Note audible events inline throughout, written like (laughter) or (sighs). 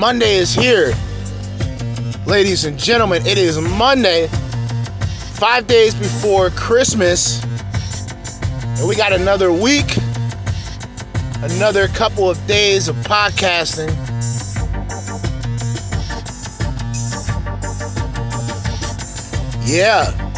Monday is here. Ladies and gentlemen, it is Monday, five days before Christmas. And we got another week, another couple of days of podcasting. Yeah.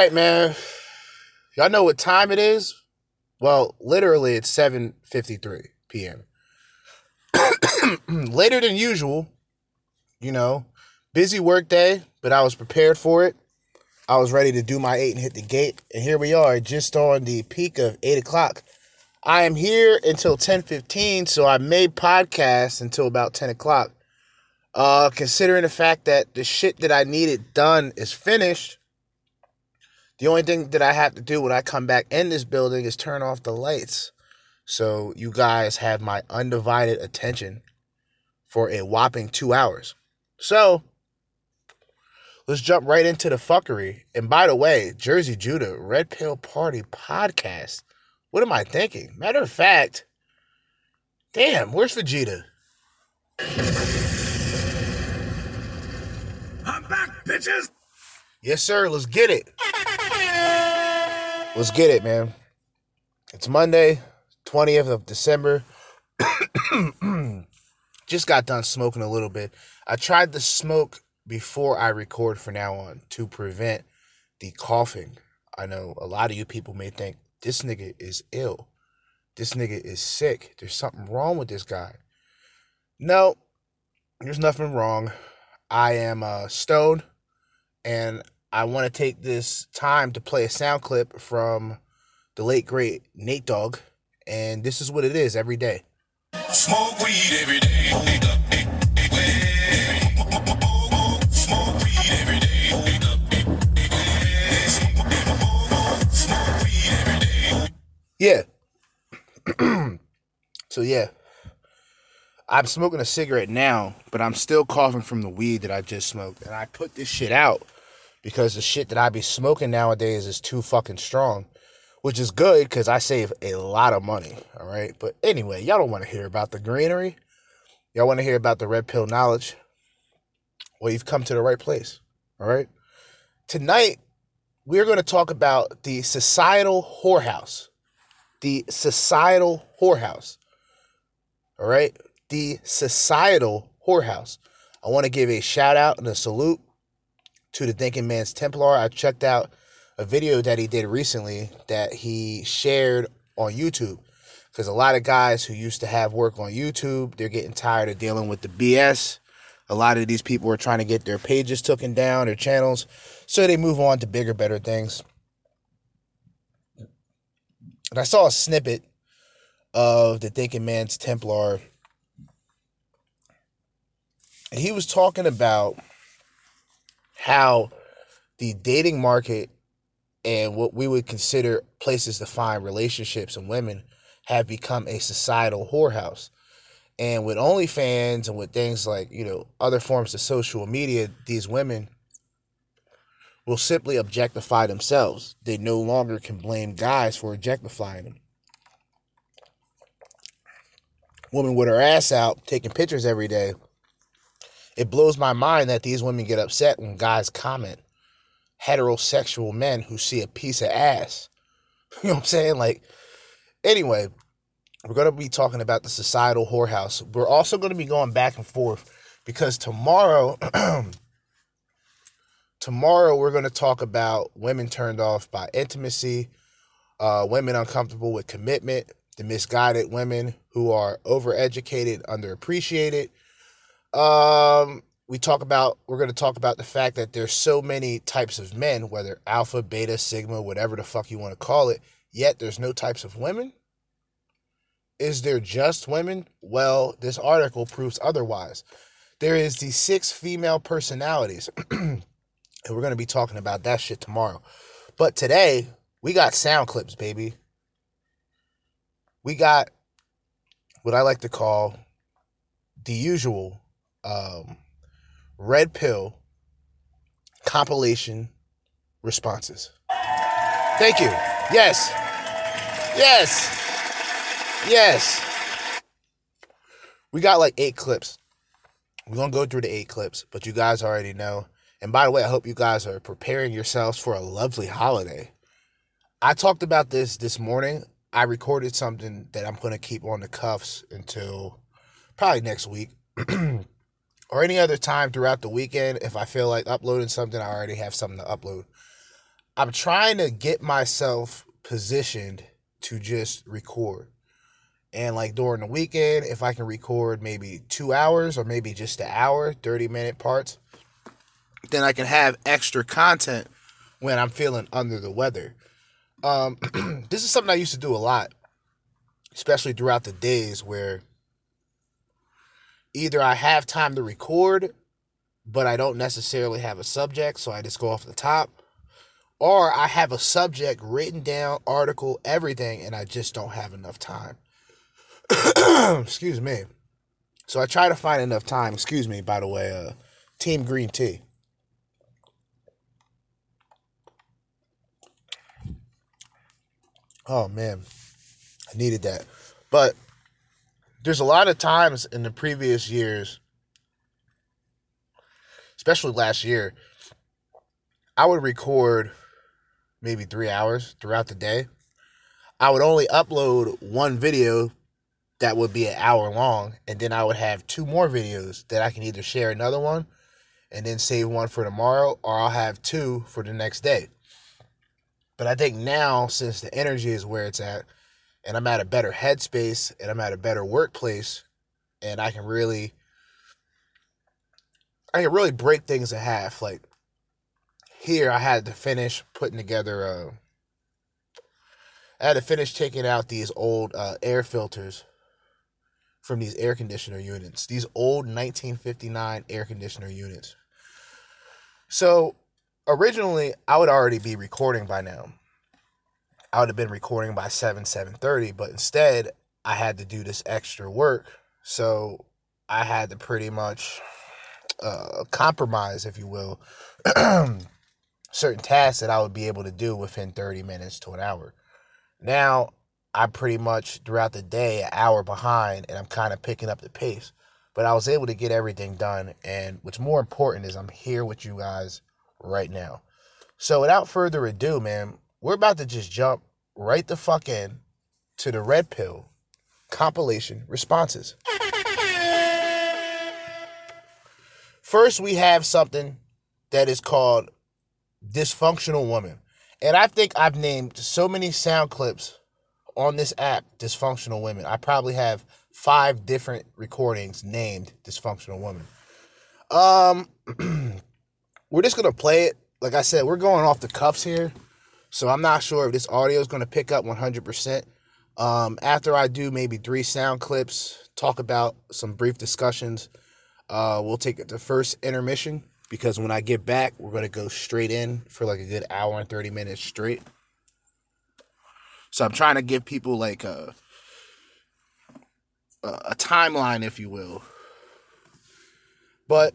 Right, man. Y'all know what time it is? Well, literally it's 7:53 p.m. (clears throat) Later than usual, you know. Busy work day, but I was prepared for it. I was ready to do my eight and hit the gate, and here we are, just on the peak of eight o'clock. I am here until 10:15, so I made podcasts until about 10 o'clock. Uh, considering the fact that the shit that I needed done is finished, the only thing that I have to do when I come back in this building is turn off the lights. So you guys have my undivided attention for a whopping two hours. So let's jump right into the fuckery. And by the way, Jerzee Judah, Red Pill Party podcast. What am I thinking? Matter of fact, damn, where's Vegeta? I'm back, bitches! Yes, sir. Let's get it. Let's get it, man. It's Monday, 20th of December. (clears throat) Just got done smoking a little bit. I tried to smoke before I record for now on to prevent the coughing. I know a lot of you people may think this nigga is ill. This nigga is sick. There's something wrong with this guy. No, there's nothing wrong. I am uh, stoned and I want to take this time to play a sound clip from the late great Nate Dogg, and this is what it is every day. Smoke weed every day. Smoke weed every day. Smoke weed every day. Yeah. (clears throat) so yeah, I'm smoking a cigarette now, but I'm still coughing from the weed that I just smoked, and I put this shit out because the shit that I be smoking nowadays is too fucking strong, which is good because I save a lot of money. All right, but anyway, y'all don't want to hear about the greenery. Y'all want to hear about the red pill knowledge. Well, you've come to the right place. All right. Tonight, we're going to talk about the societal whorehouse. The societal whorehouse. All right. The societal whorehouse. I want to give a shout out and a salute to the Thinking Man's Templar. I checked out a video that he did recently that he shared on YouTube. Because a lot of guys who used to have work on YouTube, they're getting tired of dealing with the BS. A lot of these people are trying to get their pages taken down, their channels, so they move on to bigger, better things. And I saw a snippet of the Thinking Man's Templar. And he was talking about how the dating market and what we would consider places to find relationships and women have become a societal whorehouse. And with OnlyFans and with things like, you know, other forms of social media, these women will simply objectify themselves. They no longer can blame guys for objectifying them. Woman with her ass out, taking pictures every day. It blows my mind that these women get upset when guys comment. Heterosexual men who see a piece of ass. (laughs) You know what I'm saying? Like, anyway, we're going to be talking about the societal whorehouse. We're also going to be going back and forth because tomorrow, (clears throat) tomorrow we're going to talk about women turned off by intimacy, uh, women uncomfortable with commitment, the misguided women who are overeducated, underappreciated. Um, we talk about we're going to talk about the fact that there's so many types of men, whether alpha, beta, sigma, whatever the fuck you want to call it, yet there's no types of women? Is there just women? Well, this article proves otherwise. There is the six female personalities. (clears throat) and we're going to be talking about that shit tomorrow. But today, we got sound clips, baby. We got what I like to call the usual um, red pill compilation responses. Thank you. Yes. Yes. Yes. We got like eight clips. We're going to go through the eight clips, but you guys already know. And by the way, I hope you guys are preparing yourselves for a lovely holiday. I talked about this this morning. I recorded something that I'm going to keep on the cuffs until probably next week (clears throat) or any other time throughout the weekend. If I feel like uploading something, I already have something to upload. I'm trying to get myself positioned to just record. And like during the weekend, if I can record maybe two hours or maybe just an hour, 30 minute parts, then I can have extra content when I'm feeling under the weather. Um, (clears throat) this is something I used to do a lot, especially throughout the days where either I have time to record, but I don't necessarily have a subject, so I just go off the top, or I have a subject written down, article, everything, and I just don't have enough time. (coughs) excuse me. So I try to find enough time. Excuse me, by the way. Uh, Team Green Tea. Oh man, I needed that. But there's a lot of times in the previous years, especially last year, I would record maybe three hours throughout the day. I would only upload one video that would be an hour long, and then I would have two more videos that I can either share another one and then save one for tomorrow, or I'll have two for the next day. But I think now, since the energy is where it's at, and I'm at a better headspace and I'm at a better workplace, and I can really, I can really break things in half. Like here, I had to finish putting together. Uh, I had to finish taking out these old uh, air filters from these air conditioner units, these old 1959 air conditioner units. So originally, I would already be recording by now. I would have been recording by 7 7:30, but instead, I had to do this extra work. So I had to pretty much uh, compromise, if you will, (clears throat) certain tasks that I would be able to do within 30 minutes to an hour. Now, I'm pretty much throughout the day an hour behind and I'm kind of picking up the pace. But I was able to get everything done. And what's more important is I'm here with you guys right now. So without further ado, man, we're about to just jump right the fuck in to the red pill compilation responses. First, we have something that is called dysfunctional woman. And I think I've named so many sound clips on this app, Dysfunctional Women. I probably have five different recordings named Dysfunctional Woman. Um, (clears throat) we're just gonna play it. Like I said, we're going off the cuffs here, so I'm not sure if this audio is gonna pick up 100%. Um, after I do maybe three sound clips, talk about some brief discussions, uh, we'll take the first intermission because when I get back, we're gonna go straight in for like a good hour and 30 minutes straight. So I'm trying to give people like a a timeline, if you will. But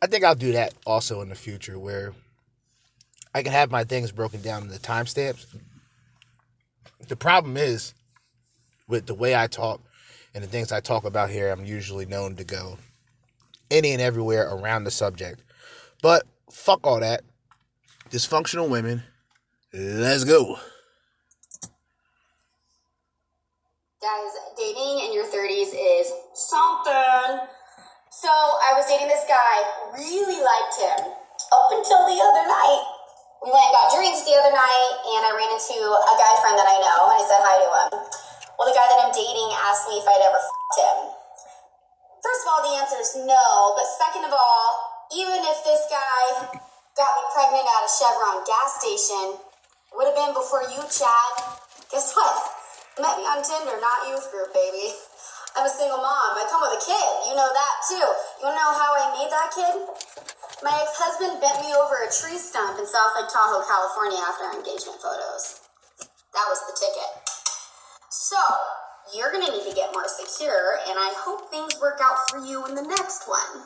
I think I'll do that also in the future, where I can have my things broken down into timestamps. The problem is with the way I talk and the things I talk about here, I'm usually known to go any and everywhere around the subject. But fuck all that. Dysfunctional women. Let's go. Guys, dating in your 30s is something. So I was dating this guy, really liked him up until the other night. We went and got drinks the other night, and I ran into a guy friend that I know, and I said hi to him. Well, the guy that I'm dating asked me if I'd ever fucked him. First of all, the answer is no, but second of all, even if this guy got me pregnant at a Chevron gas station, Would have been before you, Chad. Guess what? Met me on Tinder, not youth group, baby. I'm a single mom. I come with a kid. You know that too. You wanna know how I made that kid? My ex-husband bent me over a tree stump in South Lake Tahoe, California after our engagement photos. That was the ticket. So, you're gonna need to get more secure, and I hope things work out for you in the next one.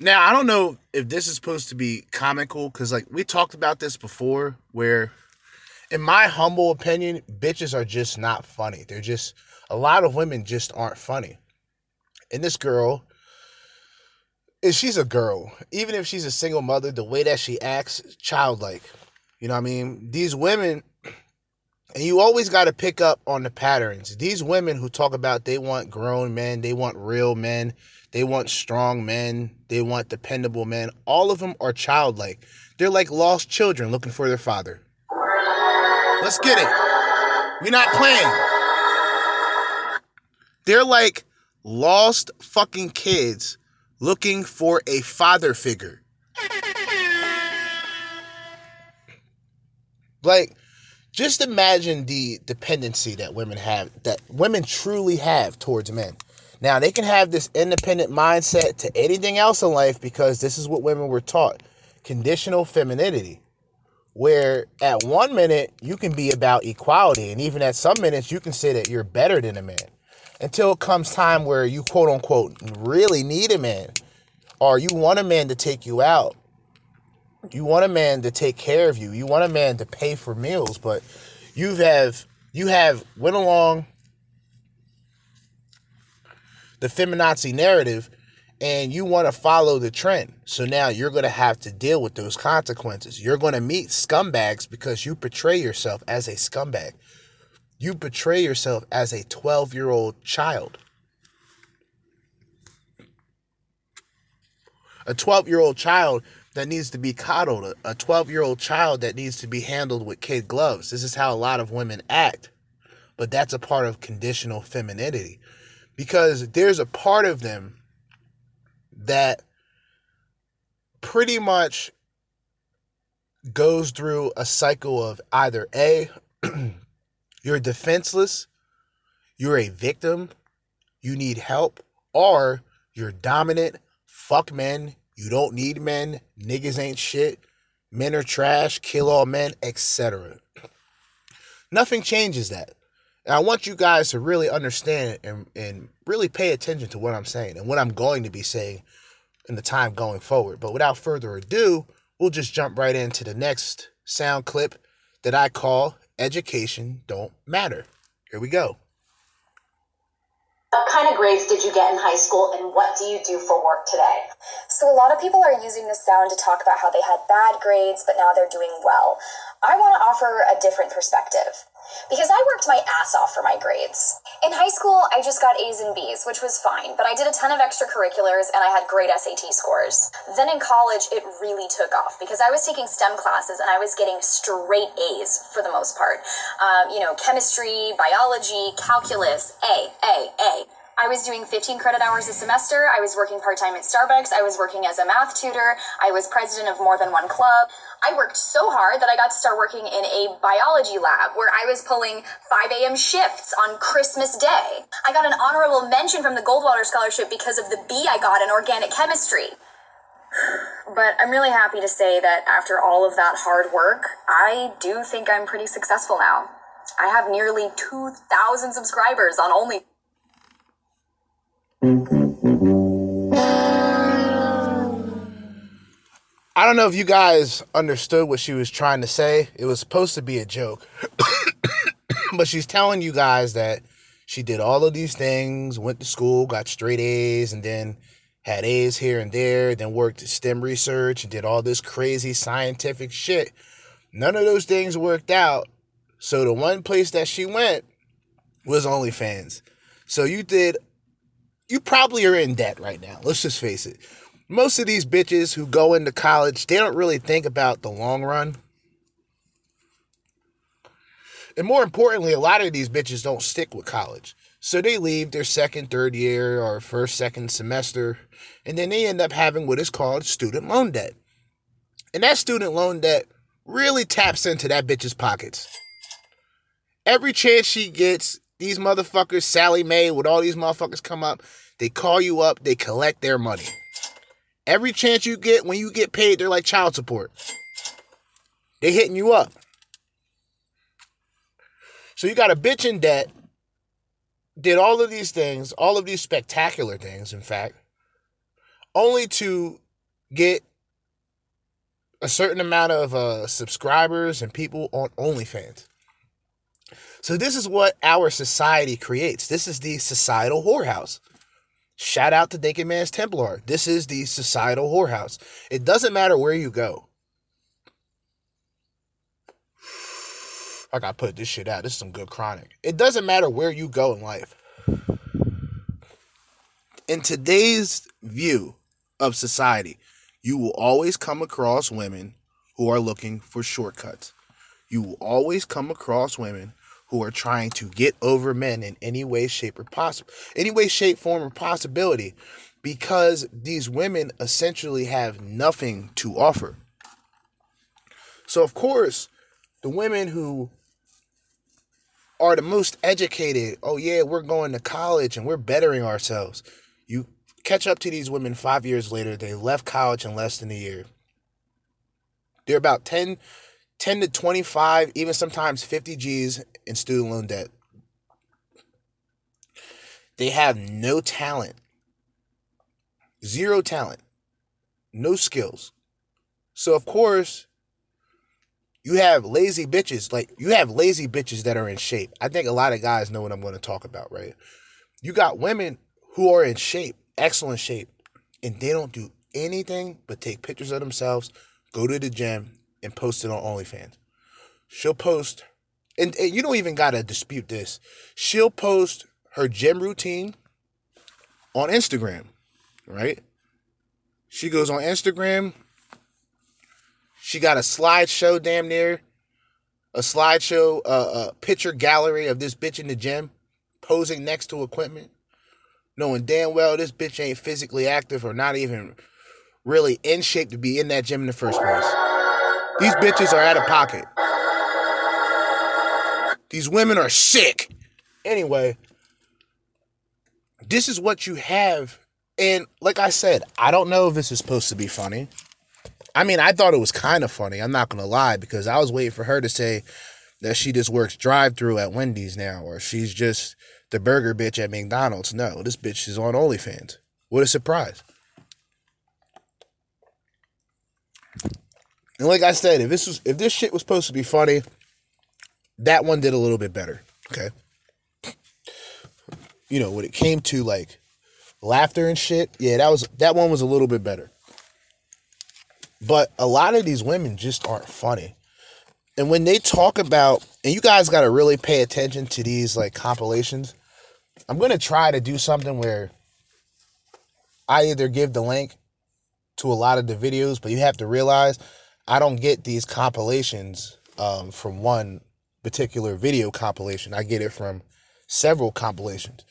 Now I don't know if this is supposed to be comical because like we talked about this before, where in my humble opinion, bitches are just not funny. They're just a lot of women just aren't funny. And this girl, if she's a girl, even if she's a single mother, the way that she acts, childlike. You know what I mean? These women, and you always got to pick up on the patterns. These women who talk about they want grown men, they want real men, they want strong men, they want dependable men. All of them are childlike. They're like lost children looking for their father. Let's get it. We're not playing. They're like lost fucking kids looking for a father figure. Like, just imagine the dependency that women have, that women truly have towards men. Now, they can have this independent mindset to anything else in life because this is what women were taught conditional femininity where at one minute you can be about equality, and even at some minutes you can say that you're better than a man until it comes time where you quote unquote really need a man or you want a man to take you out. You want a man to take care of you. You want a man to pay for meals, but you have you have went along the feminazi narrative and you want to follow the trend. So now you're going to have to deal with those consequences. You're going to meet scumbags because you portray yourself as a scumbag. You portray yourself as a 12 year old child. A 12 year old child that needs to be coddled, a 12 year old child that needs to be handled with kid gloves. This is how a lot of women act. But that's a part of conditional femininity because there's a part of them that pretty much goes through a cycle of either A, (clears throat) you're defenseless, you're a victim, you need help, or you're dominant, fuck men, you don't need men, niggas ain't shit, men are trash, kill all men, etc. Nothing changes that. And I want you guys to really understand and, and really pay attention to what I'm saying and what I'm going to be saying in the time going forward. But without further ado, we'll just jump right into the next sound clip that I call Education Don't Matter. Here we go. What kind of grades did you get in high school and what do you do for work today? So, a lot of people are using this sound to talk about how they had bad grades, but now they're doing well. I want to offer a different perspective because I worked my ass off for my grades. In high school, I just got A's and B's, which was fine, but I did a ton of extracurriculars and I had great SAT scores. Then in college, it really took off because I was taking STEM classes and I was getting straight A's for the most part. Um, you know, chemistry, biology, calculus, A, A, A. I was doing 15 credit hours a semester. I was working part time at Starbucks. I was working as a math tutor. I was president of more than one club. I worked so hard that I got to start working in a biology lab where I was pulling 5 a.m. shifts on Christmas Day. I got an honorable mention from the Goldwater Scholarship because of the B I got in organic chemistry. (sighs) But I'm really happy to say that after all of that hard work, I do think I'm pretty successful now. I have nearly 2,000 subscribers on Only. I don't know if you guys understood what she was trying to say. It was supposed to be a joke. (coughs) but she's telling you guys that she did all of these things, went to school, got straight A's, and then had A's here and there, then worked STEM research and did all this crazy scientific shit. None of those things worked out. So the one place that she went was OnlyFans. So you did, you probably are in debt right now. Let's just face it. Most of these bitches who go into college, they don't really think about the long run. And more importantly, a lot of these bitches don't stick with college. So they leave their second, third year or first, second semester, and then they end up having what is called student loan debt. And that student loan debt really taps into that bitch's pockets. Every chance she gets, these motherfuckers, Sallie Mae, with all these motherfuckers come up, they call you up, they collect their money. Every chance you get, when you get paid, they're like child support. They hitting you up. So you got a bitch in debt, did all of these things, all of these spectacular things, in fact, only to get a certain amount of uh, subscribers and people on OnlyFans. So this is what our society creates. This is the societal whorehouse. Shout out to Naked Man's Templar. This is the societal whorehouse. It doesn't matter where you go. I gotta put this shit out. This is some good chronic. It doesn't matter where you go in life. In today's view of society, you will always come across women who are looking for shortcuts. You will always come across women who are trying to get over men in any way, shape, or possible, any way, shape, form, or possibility, because these women essentially have nothing to offer. So, of course, the women who are the most educated, oh yeah, we're going to college and we're bettering ourselves. You catch up to these women five years later, they left college in less than a year. They're about 10, 10 to 25, even sometimes 50 G's in student loan debt. They have no talent, zero talent, no skills. So, of course, you have lazy bitches. Like, you have lazy bitches that are in shape. I think a lot of guys know what I'm going to talk about, right? You got women who are in shape, excellent shape, and they don't do anything but take pictures of themselves, go to the gym, and post it on OnlyFans. She'll post, and, and you don't even got to dispute this. She'll post her gym routine on Instagram, right? She goes on Instagram. She got a slideshow damn near, a slideshow, uh, a picture gallery of this bitch in the gym posing next to equipment, knowing damn well this bitch ain't physically active or not even really in shape to be in that gym in the first place. These bitches are out of pocket. These women are sick. Anyway, this is what you have. And like I said, I don't know if this is supposed to be funny. I mean, I thought it was kind of funny. I'm not going to lie because I was waiting for her to say that she just works drive through at Wendy's now or she's just the burger bitch at McDonald's. No, this bitch is on OnlyFans. What a surprise. And like I said, if this was if this shit was supposed to be funny, that one did a little bit better. Okay. You know, when it came to like laughter and shit, yeah, that was that one was a little bit better. But a lot of these women just aren't funny. And when they talk about, and you guys got to really pay attention to these like compilations. I'm going to try to do something where I either give the link to a lot of the videos, but you have to realize I don't get these compilations um, from one particular video compilation. I get it from several compilations.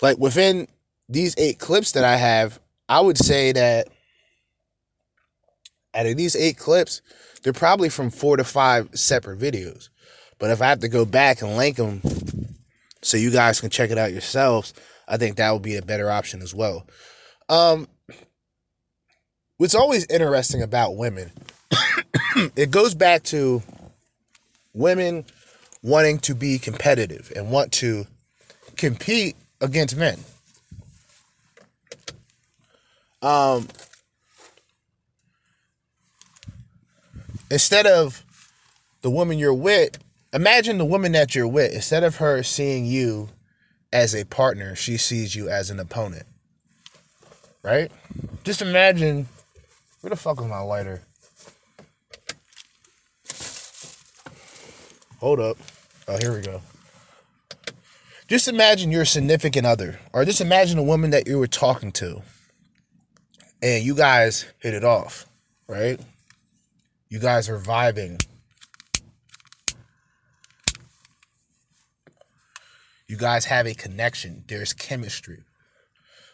Like within these eight clips that I have, I would say that out of these eight clips, they're probably from four to five separate videos. But if I have to go back and link them so you guys can check it out yourselves, I think that would be a better option as well. Um, what's always interesting about women, (coughs) it goes back to women wanting to be competitive and want to compete against men. Um, instead of the woman you're with, imagine the woman that you're with, instead of her seeing you as a partner, she sees you as an opponent. Right? Just imagine where the fuck is my lighter? Hold up. Oh, here we go. Just imagine your significant other, or just imagine a woman that you were talking to, and you guys hit it off, right? You guys are vibing. You guys have a connection. There's chemistry.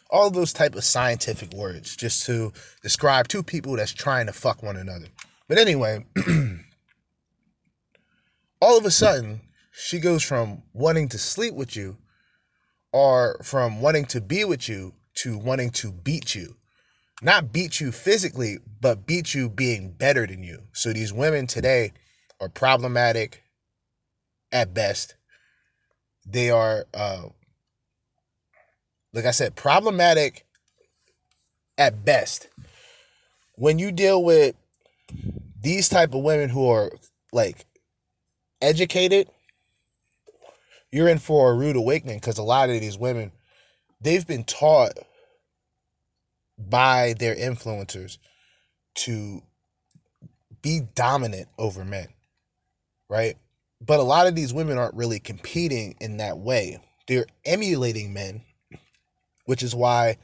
All those type of scientific words just to describe two people that's trying to fuck one another. But anyway, (clears throat) all of a sudden, she goes from wanting to sleep with you or from wanting to be with you to wanting to beat you. Not beat you physically, but beat you being better than you. So these women today are problematic at best. They are, uh, like I said, problematic at best. When you deal with these type of women who are like educated, you're in for a rude awakening because a lot of these women, they've been taught by their influencers to be dominant over men, right? But a lot of these women aren't really competing in that way. They're emulating men, which is why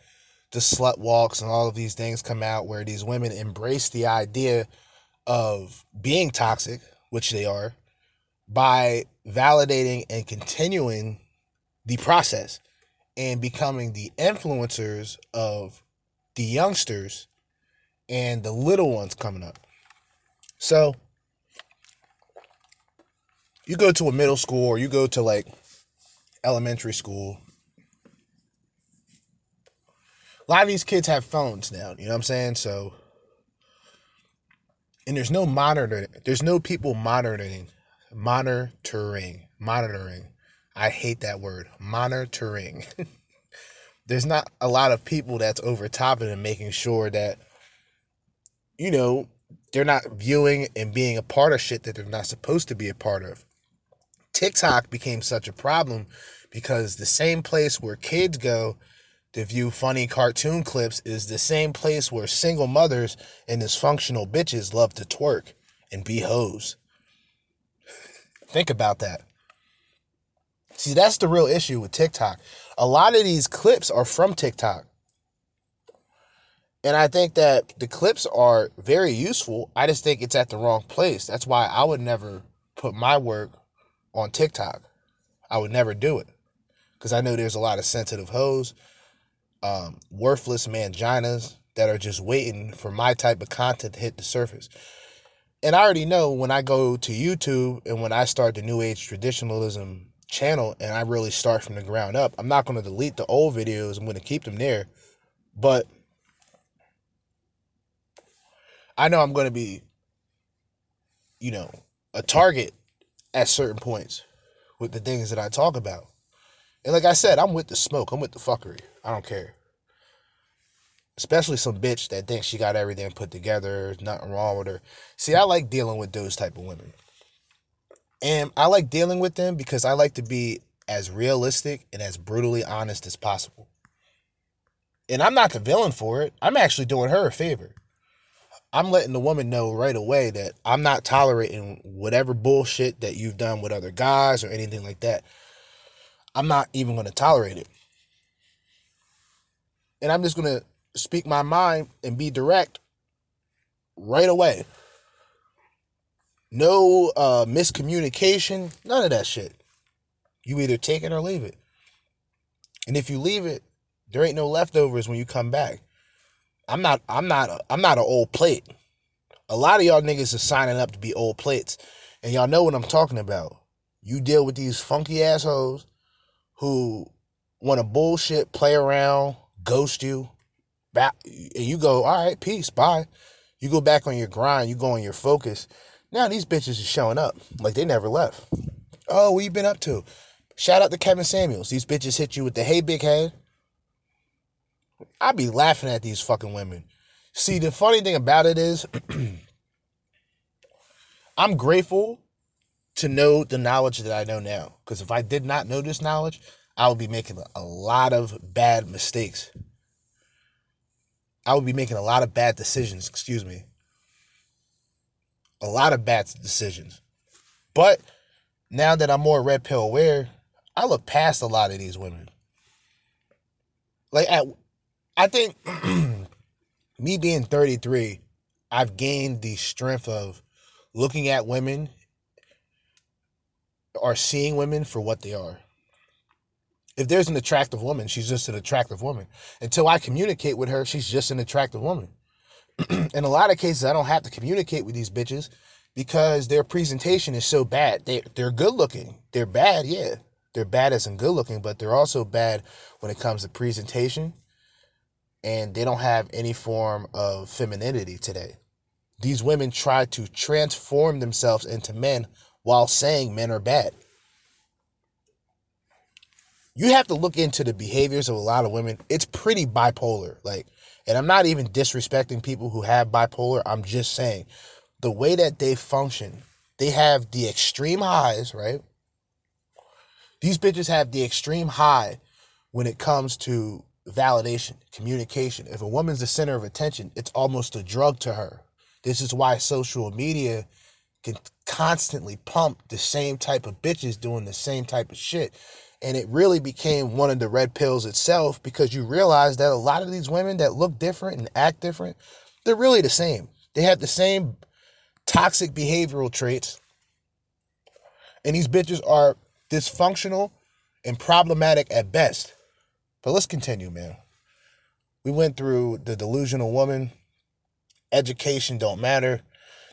the slut walks and all of these things come out where these women embrace the idea of being toxic, which they are, by validating and continuing the process and becoming the influencers of the youngsters and the little ones coming up. So you go to a middle school or you go to like elementary school. A lot of these kids have phones now, you know what I'm saying? So and there's no monitoring. There's no people monitoring, monitoring, monitoring. I hate that word, monitoring. (laughs) there's not a lot of people that's over top and making sure that, you know, they're not viewing and being a part of shit that they're not supposed to be a part of. TikTok became such a problem because the same place where kids go to view funny cartoon clips is the same place where single mothers and dysfunctional bitches love to twerk and be hoes. Think about that. See, that's the real issue with TikTok. A lot of these clips are from TikTok. And I think that the clips are very useful. I just think it's at the wrong place. That's why I would never put my work on TikTok. I would never do it. Because I know there's a lot of sensitive hoes um, worthless manginas that are just waiting for my type of content to hit the surface. And I already know when I go to YouTube and when I start the New Age Traditionalism channel and I really start from the ground up, I'm not going to delete the old videos. I'm going to keep them there. But I know I'm going to be, you know, a target at certain points with the things that I talk about. And like I said, I'm with the smoke. I'm with the fuckery. I don't care. Especially some bitch that thinks she got everything put together. Nothing wrong with her. See, I like dealing with those type of women. And I like dealing with them because I like to be as realistic and as brutally honest as possible. And I'm not the villain for it. I'm actually doing her a favor. I'm letting the woman know right away that I'm not tolerating whatever bullshit that you've done with other guys or anything like that. I'm not even going to tolerate it. And I'm just going to speak my mind and be direct right away. No uh, miscommunication, none of that shit. You either take it or leave it. And if you leave it, there ain't no leftovers when you come back. I'm not I'm not a, I'm not an old plate. A lot of y'all niggas are signing up to be old plates. And y'all know what I'm talking about. You deal with these funky assholes who want to bullshit, play around, ghost you, back, and you go, all right, peace, bye. You go back on your grind, you go on your focus. Now these bitches are showing up like they never left. Oh, what you been up to? Shout out to Kevin Samuels. These bitches hit you with the hey big head. I be laughing at these fucking women. See, the funny thing about it is, (clears throat) I'm grateful to know the knowledge that I know now. Because if I did not know this knowledge, I would be making a lot of bad mistakes. I would be making a lot of bad decisions, excuse me. A lot of bad decisions. But now that I'm more red pill aware, I look past a lot of these women. Like at I think (clears throat) me being 33, I've gained the strength of looking at women or seeing women for what they are. If there's an attractive woman, she's just an attractive woman. Until I communicate with her, she's just an attractive woman. (clears throat) in a lot of cases, I don't have to communicate with these bitches because their presentation is so bad. They they're good looking. They're bad, yeah. They're bad as in good looking, but they're also bad when it comes to presentation. And they don't have any form of femininity today. These women try to transform themselves into men while saying men are bad. You have to look into the behaviors of a lot of women. It's pretty bipolar. Like, and I'm not even disrespecting people who have bipolar. I'm just saying the way that they function, they have the extreme highs, right? These bitches have the extreme high when it comes to validation, communication. If a woman's the center of attention, it's almost a drug to her. This is why social media can constantly pump the same type of bitches doing the same type of shit. And it really became one of the red pills itself because you realize that a lot of these women that look different and act different, they're really the same. They have the same toxic behavioral traits. And these bitches are dysfunctional and problematic at best. But let's continue, man. We went through the delusional woman, education don't matter.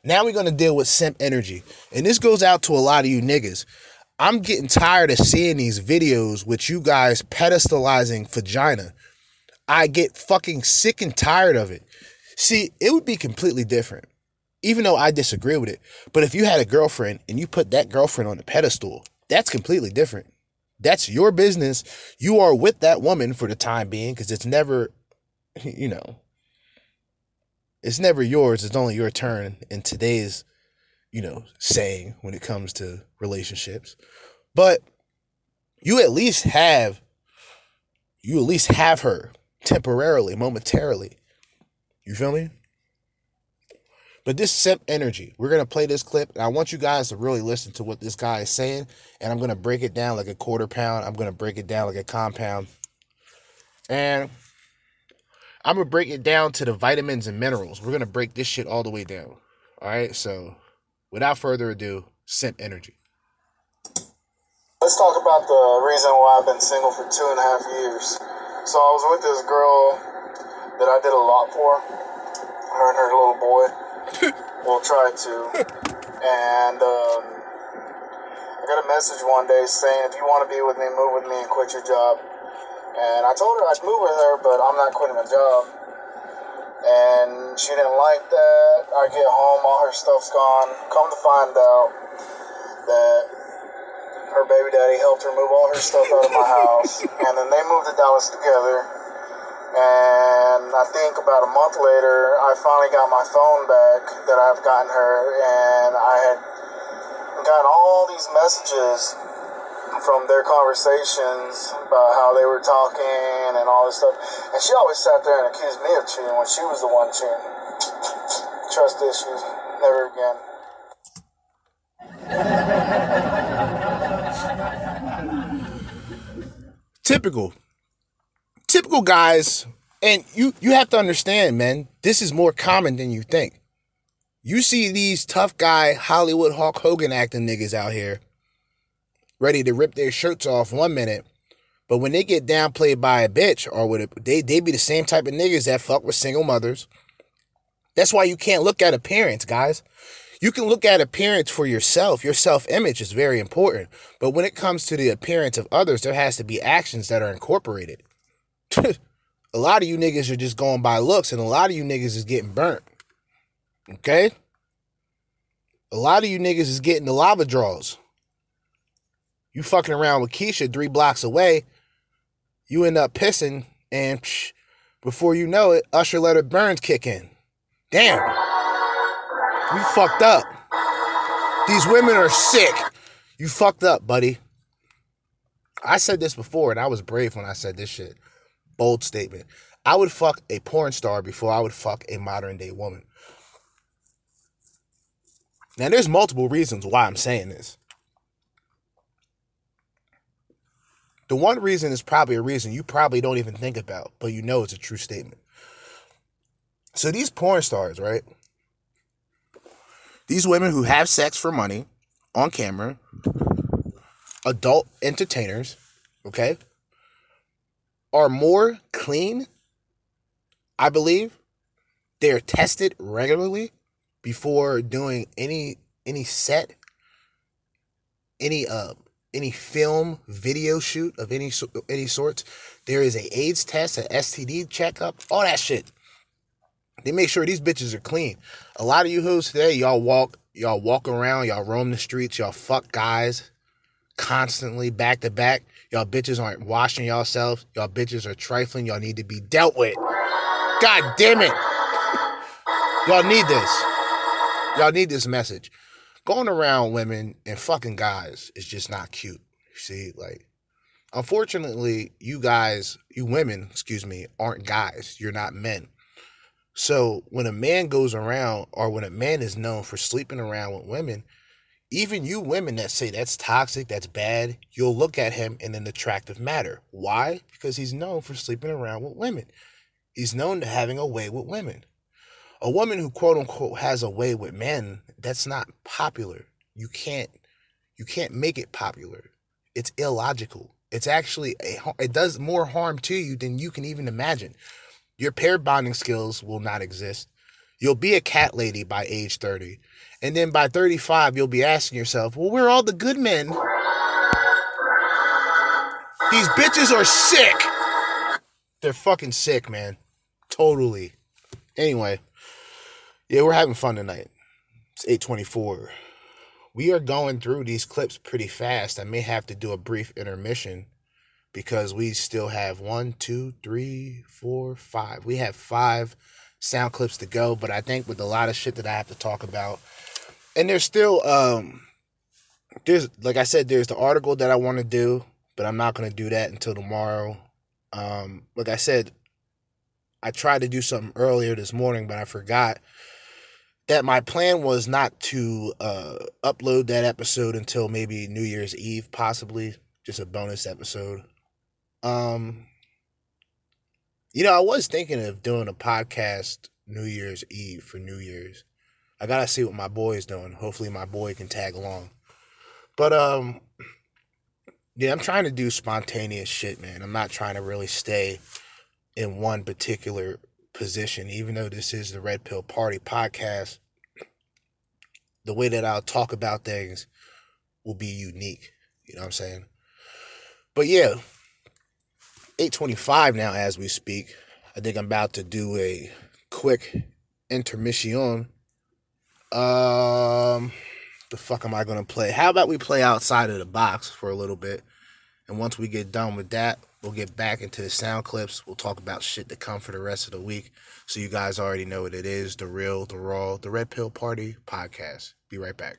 Now we're gonna deal with simp energy. And this goes out to a lot of you niggas. I'm getting tired of seeing these videos with you guys pedestalizing vagina. I get fucking sick and tired of it. See, it would be completely different, even though I disagree with it. But if you had a girlfriend and you put that girlfriend on the pedestal, that's completely different. That's your business. You are with that woman for the time being because it's never, (laughs) you know, it's never yours. It's only your turn in today's, you know, saying when it comes to relationships. But you at least have, you at least have her temporarily, momentarily. You feel me? But this simp energy, we're gonna play this clip, and I want you guys to really listen to what this guy is saying, and I'm gonna break it down like a quarter pound. I'm gonna break it down like a compound, and I'm gonna break it down to the vitamins and minerals. We're gonna break this shit all the way down. All right, so without further ado, simp energy. Let's talk about the reason why I've been single for two and a half years. So I was with this girl that I did a lot for. Her and her little boy. (laughs) we'll try to. And um, I got a message one day saying, if you want to be with me, move with me and quit your job. And I told her I'd move with her, but I'm not quitting my job. And she didn't like that. I get home, all her stuff's gone. Come to find out that her baby daddy helped her move all her stuff out of my house. And then they moved to Dallas together. And I think about a month later, I finally got my phone back that I've gotten her. And I had gotten all these messages from their conversations about how they were talking and all this stuff. And she always sat there and accused me of cheating when she was the one cheating. Trust issues. Never again. Typical typical guys and you you have to understand man this is more common than you think. You see these tough guy hollywood hulk hogan acting niggas out here ready to rip their shirts off one minute but when they get downplayed by a bitch or with a, they they be the same type of niggas that fuck with single mothers. That's why you can't look at appearance guys you can look at appearance for yourself. Your self image is very important. But when it comes to the appearance of others, there has to be actions that are incorporated. (laughs) a lot of you niggas are just going by looks, and a lot of you niggas is getting burnt. Okay? A lot of you niggas is getting the lava draws. You fucking around with Keisha three blocks away, you end up pissing, and psh, before you know it, Usher let her burns kick in. Damn. You fucked up. These women are sick. You fucked up, buddy. I said this before, and I was brave when I said this shit. Bold statement. I would fuck a porn star before I would fuck a modern day woman. Now, there's multiple reasons why I'm saying this. The one reason is probably a reason you probably don't even think about, but you know it's a true statement. So, these porn stars, right? These women who have sex for money on camera, adult entertainers, okay, are more clean, I believe, they're tested regularly before doing any any set, any uh any film, video shoot of any any sorts. There is a AIDS test, an STD checkup, all that shit. They make sure these bitches are clean. A lot of you hoes today, y'all walk, y'all walk around, y'all roam the streets, y'all fuck guys constantly back to back. Y'all bitches aren't washing yourselves. Y'all bitches are trifling. Y'all need to be dealt with. God damn it. (laughs) Y'all need this. Y'all need this message. Going around women and fucking guys is just not cute. You see, like, unfortunately, you guys, you women, excuse me, aren't guys. You're not men. So when a man goes around, or when a man is known for sleeping around with women, even you women that say that's toxic, that's bad, you'll look at him in an attractive manner. Why? Because he's known for sleeping around with women. He's known to having a way with women. A woman who quote unquote has a way with men, that's not popular. You can't you can't make it popular. It's illogical. It's actually a it does more harm to you than you can even imagine. Your pair bonding skills will not exist. You'll be a cat lady by age 30. And then by 35, you'll be asking yourself, well, where are all the good men? These bitches are sick. They're fucking sick, man. Totally. Anyway, yeah, we're having fun tonight. It's 824. We are going through these clips pretty fast. I may have to do a brief intermission because we still have one, two, three, four, five. We have five sound clips to go, but I think with a lot of shit that I have to talk about, and there's still um there's like I said, there's the article that I want to do, but I'm not gonna do that until tomorrow. Um, like I said, I tried to do something earlier this morning, but I forgot that my plan was not to uh upload that episode until maybe New Year's Eve, possibly just a bonus episode. Um, you know, I was thinking of doing a podcast New Year's Eve for New Year's. I gotta see what my boy is doing. Hopefully, my boy can tag along. But um, yeah, I'm trying to do spontaneous shit, man. I'm not trying to really stay in one particular position, even though this is the Red Pill Party podcast. The way that I'll talk about things will be unique. You know what I'm saying? But yeah, 825 now as we speak. I think I'm about to do a quick intermission. Um the fuck am I gonna play? How about we play outside of the box for a little bit? And once we get done with that, we'll get back into the sound clips. We'll talk about shit to come for the rest of the week. So you guys already know what it is, the real, the raw, the Red Pill Party podcast. Be right back.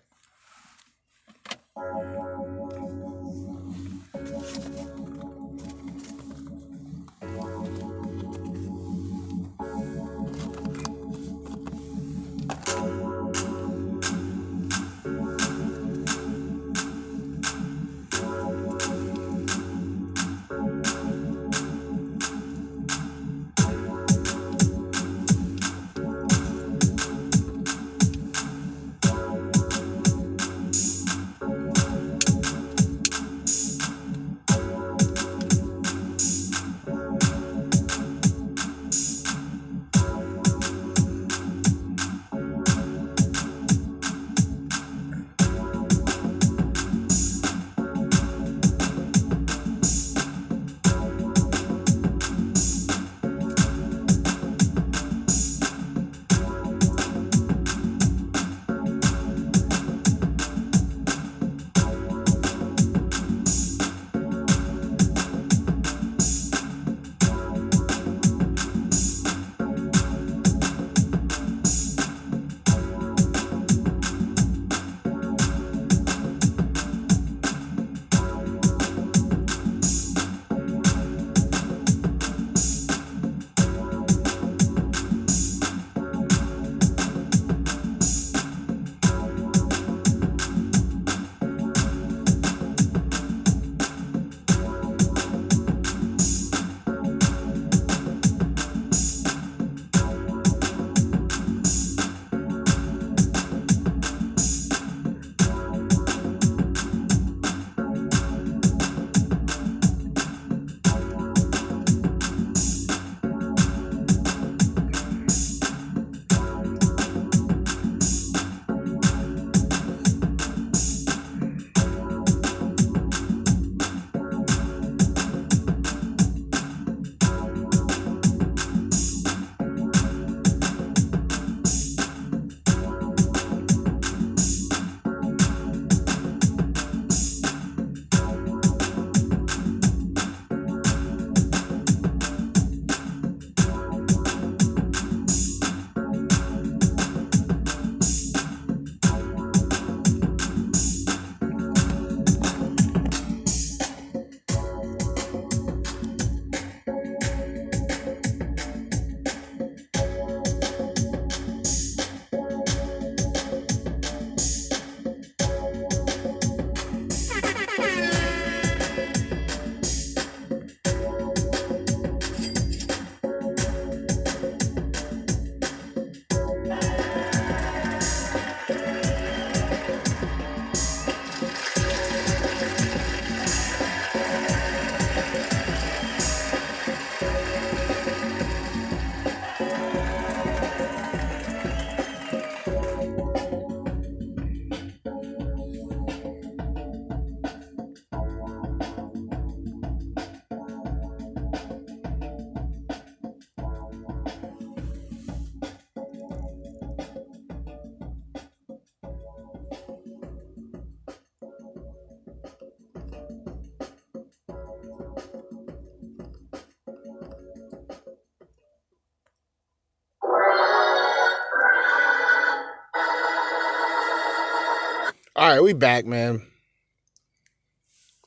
All right, we back, man.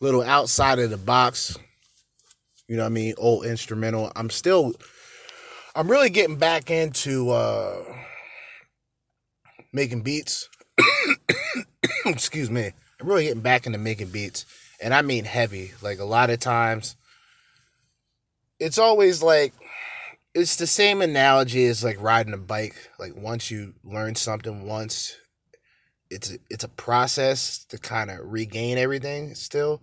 Little outside of the box. You know what I mean? Old instrumental. I'm still I'm really getting back into uh making beats. (coughs) Excuse me. I'm really getting back into making beats. And I mean heavy. Like a lot of times it's always like it's the same analogy as like riding a bike. Like once you learn something once, it's a, it's a process to kind of regain everything still,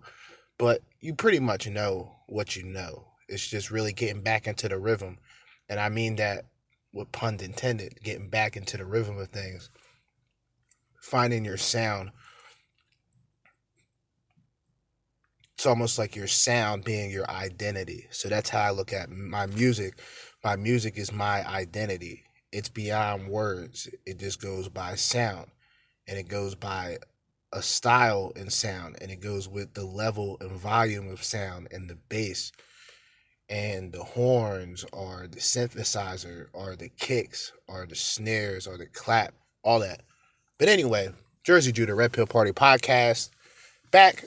but you pretty much know what you know. It's just really getting back into the rhythm, and I mean that with pun intended, getting back into the rhythm of things, finding your sound. It's almost like your sound being your identity. So that's how I look at my music. My music is my identity. It's beyond words. It just goes by sound and it goes by a style and sound and it goes with the level and volume of sound and the bass. And the horns or the synthesizer or the kicks or the snares or the clap all that. But anyway Jerzee Judah red pill party podcast back.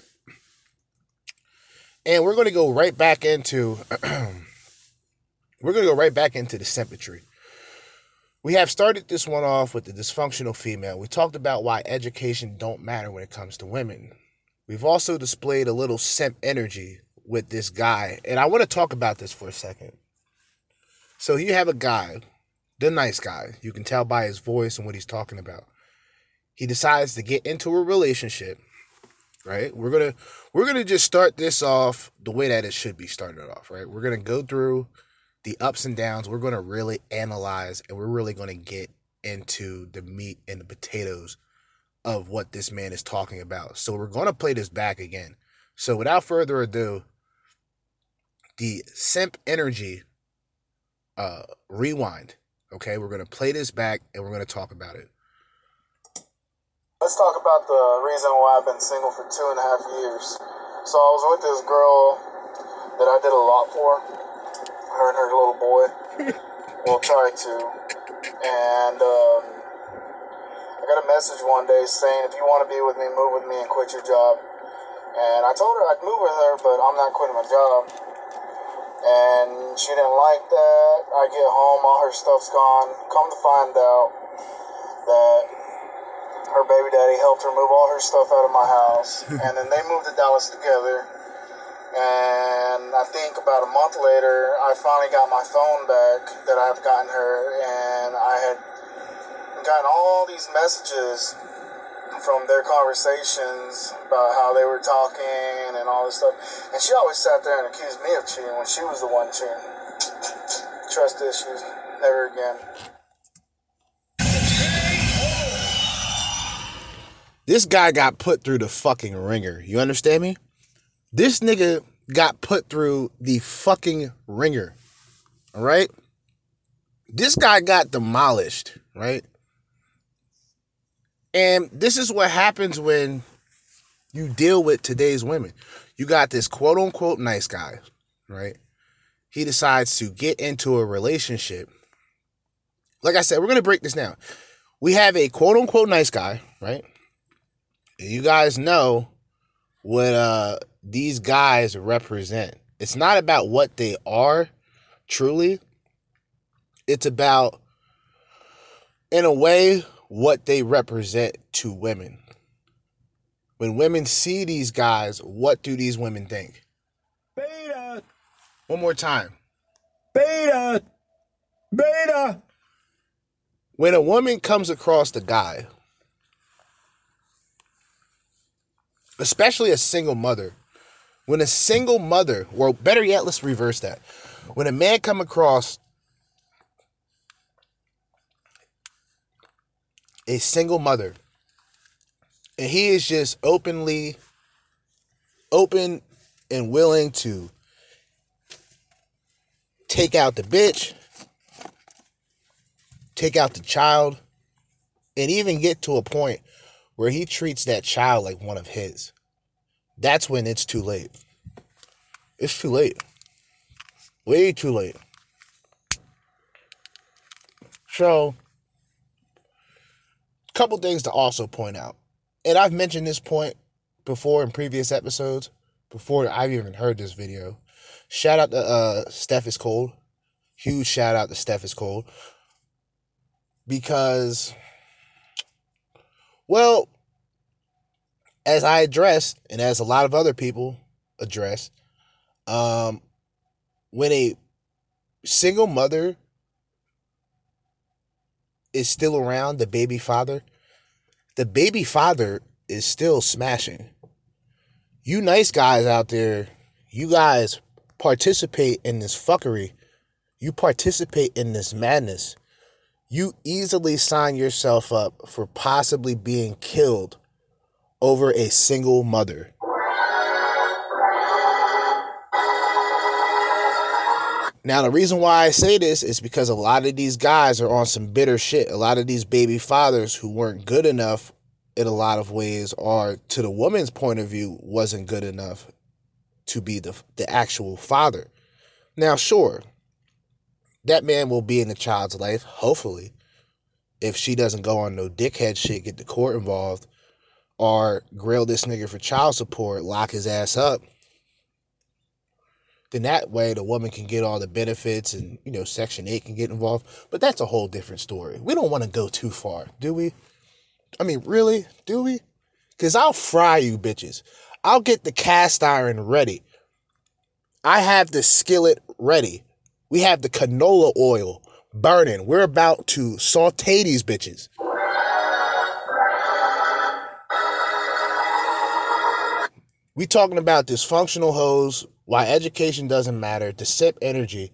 And we're going to go right back into (clears throat) we're going to go right back into the symmetry we have started this one off with the dysfunctional female. We talked about why education don't matter when it comes to women. We've also displayed a little simp energy with this guy, and I want to talk about this for a second. So you have a guy, the nice guy. You can tell by his voice and what he's talking about. He decides to get into a relationship, right? We're going to we're going to just start this off the way that it should be started off, right? We're going to go through the ups and downs. We're going to really analyze and we're really going to get into the meat and the potatoes of what this man is talking about. So we're going to play this back again. So without further ado, the simp energy uh rewind. Okay, we're going to play this back and we're going to talk about it. Let's talk about the reason why I've been single for two and a half years. So I was with this girl that I did a lot for. Her and her little boy. (laughs) we'll try to. And um, I got a message one day saying, if you want to be with me, move with me and quit your job. And I told her I'd move with her, but I'm not quitting my job. And she didn't like that. I get home, all her stuff's gone. Come to find out that her baby daddy helped her move all her stuff out of my house. (laughs) and then they moved to Dallas together. And I think about a month later, I finally got my phone back that I've gotten her, and I had gotten all these messages from their conversations about how they were talking and all this stuff. And she always sat there and accused me of cheating when she was the one cheating. Trust issues, never again. This guy got put through the fucking ringer. You understand me? This nigga got put through the fucking ringer. All right? This guy got demolished, right? And this is what happens when you deal with today's women. You got this quote unquote nice guy, right? He decides to get into a relationship. Like I said, we're going to break this down. We have a quote unquote nice guy, right? And you guys know what uh these guys represent. It's not about what they are truly. It's about in a way what they represent to women. When women see these guys, what do these women think? Beta, One more time. beta, beta. When a woman comes across the guy, especially a single mother, when a single mother, or better yet, let's reverse that. When a man come across a single mother, and he is just openly open and willing to take out the bitch, take out the child, and even get to a point where he treats that child like one of his. That's when it's too late. It's too late. Way too late. So, a couple things to also point out. and I've mentioned this point before in previous episodes, before I've even heard this video. Shout out to uh, Steph is cold. Huge shout out to Steph is cold. Because, well, as I addressed, and as a lot of other people address, um, when a single mother is still around the baby father, the baby father is still smashing. You nice guys out there, you guys participate in this fuckery. You participate in this madness. You easily sign yourself up for possibly being killed over a single mother. Now, the reason why I say this is because a lot of these guys are on some bitter shit. A lot of these baby fathers who weren't good enough in a lot of ways, or to the woman's point of view, wasn't good enough to be the, the actual father. Now, sure, that man will be in the child's life, hopefully, if she doesn't go on no dickhead shit, get the court involved, or grill this nigga for child support, lock his ass up then that way the woman can get all the benefits and you know section 8 can get involved. But that's a whole different story. We don't want to go too far do we? I mean really do we? Because i'll fry you bitches. I'll get the cast iron ready. I have the skillet ready. We have the canola oil burning. We're about to saute these bitches we talking about dysfunctional hoes why education doesn't matter to sip energy.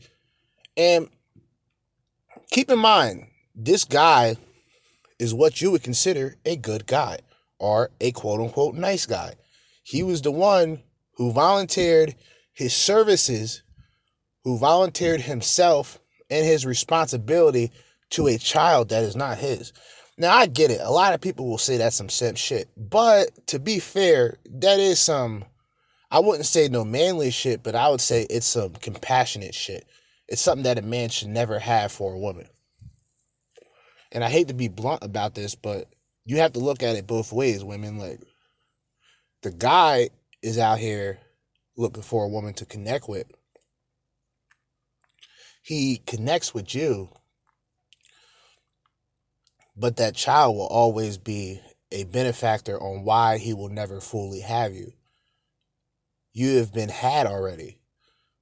And keep in mind this guy is what you would consider a good guy or a quote unquote nice guy. He was the one who volunteered his services who volunteered himself and his responsibility to a child that is not his now I get it. A lot of people will say that's some simp shit. But to be fair, that is some I wouldn't say no manly shit, but I would say it's some compassionate shit. It's something that a man should never have for a woman. And I hate to be blunt about this, but you have to look at it both ways, women. Like the guy is out here looking for a woman to connect with. He connects with you but that child will always be a benefactor on why he will never fully have you. You have been had already.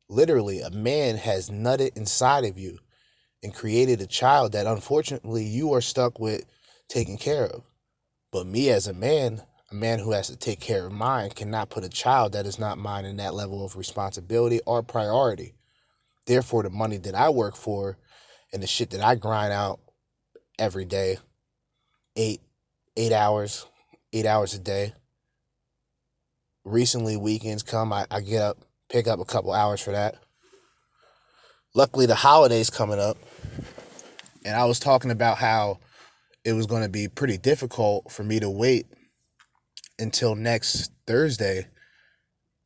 Literally, a man has nutted inside of you and created a child that unfortunately you are stuck with taking care of. But me as a man, a man who has to take care of mine, cannot put a child that is not mine in that level of responsibility or priority. Therefore, the money that I work for and the shit that I grind out every day, eight eight hours, eight hours a day. Recently, weekends come, I, I get up, pick up a couple hours for that. Luckily, the holidays coming up, and I was talking about how it was going to be pretty difficult for me to wait until next Thursday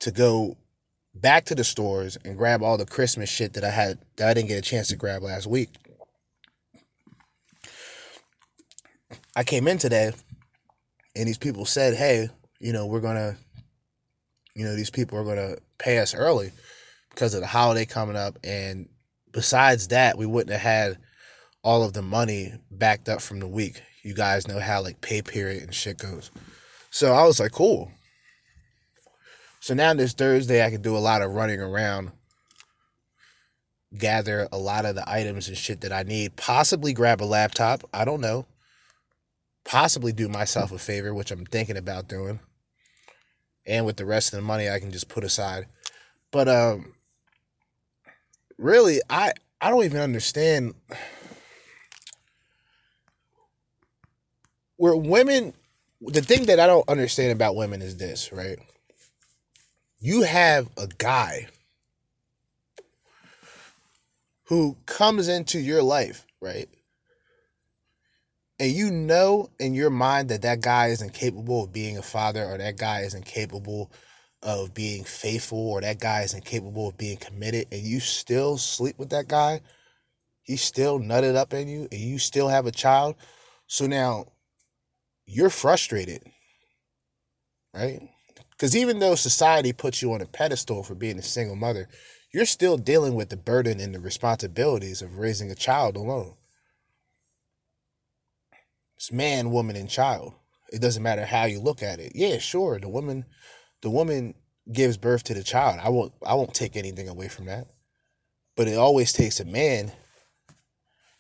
to go back to the stores and grab all the Christmas shit that I had that I didn't get a chance to grab last week. I came in today and these people said, hey, you know, we're going to, you know, these people are going to pay us early because of the holiday coming up. And besides that, we wouldn't have had all of the money backed up from the week. You guys know how like pay period and shit goes. So I was like, cool. So now this Thursday, I can do a lot of running around, gather a lot of the items and shit that I need, possibly grab a laptop. I don't know possibly do myself a favor, which I'm thinking about doing. And with the rest of the money I can just put aside. But um really I I don't even understand where women the thing that I don't understand about women is this, right? You have a guy who comes into your life, right? And you know in your mind that that guy isn't capable of being a father or that guy isn't capable of being faithful or that guy isn't capable of being committed and you still sleep with that guy he's still nutted up in you and you still have a child so now you're frustrated right? Because even though society puts you on a pedestal for being a single mother, you're still dealing with the burden and the responsibilities of raising a child alone. It's man, woman, and child. It doesn't matter how you look at it. Yeah, sure, the woman, the woman gives birth to the child. I won't, I won't take anything away from that. But it always takes a man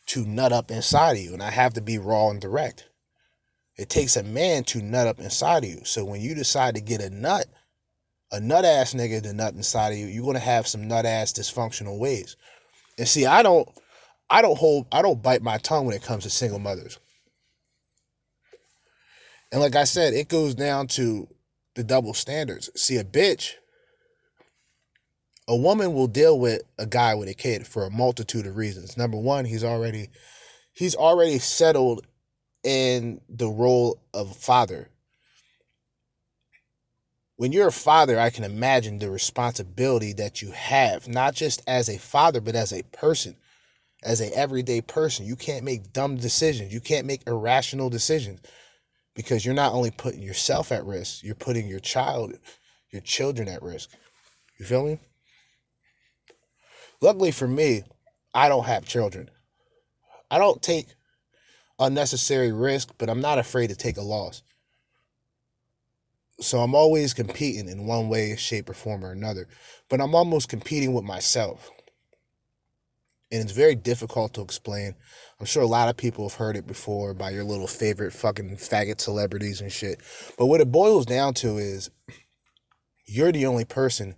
to nut up inside of you, and I have to be raw and direct. It takes a man to nut up inside of you. So when you decide to get a nut, a nut ass nigga to nut inside of you, you're gonna have some nut ass dysfunctional ways. And see, I don't, I don't hold, I don't bite my tongue when it comes to single mothers. And like I said, it goes down to the double standards. See, a bitch, a woman will deal with a guy with a kid for a multitude of reasons. Number one, he's already, he's already settled in the role of father. When you're a father, I can imagine the responsibility that you have, not just as a father, but as a person, as a everyday person. You can't make dumb decisions. You can't make irrational decisions because you're not only putting yourself at risk, you're putting your child, your children at risk. You feel me? Luckily for me, I don't have children. I don't take unnecessary risk, but I'm not afraid to take a loss. So I'm always competing in one way, shape, or form or another. But I'm almost competing with myself. And it's very difficult to explain. I'm sure a lot of people have heard it before by your little favorite fucking faggot celebrities and shit. But what it boils down to is you're the only person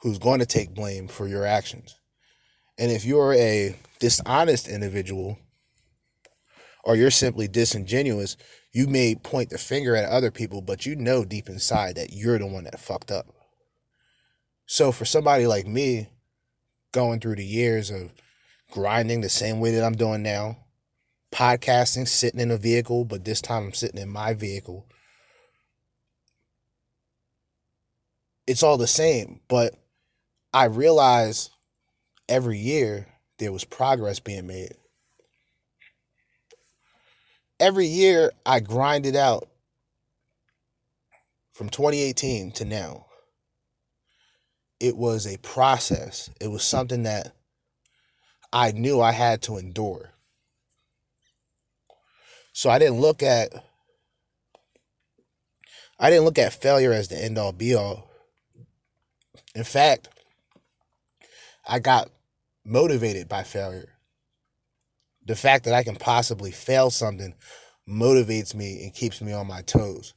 who's going to take blame for your actions. And if you're a dishonest individual, or you're simply disingenuous, you may point the finger at other people, but you know deep inside that you're the one that fucked up. So for somebody like me, going through the years of grinding the same way that I'm doing now, podcasting, sitting in a vehicle, but this time I'm sitting in my vehicle. It's all the same, but I realize every year there was progress being made every year I grinded out from 2018 to now. It was a process. It was something that I knew I had to endure. So I didn't look at I didn't look at failure as the end all be all. In fact, I got motivated by failure the fact that I can possibly fail something motivates me and keeps me on my toes.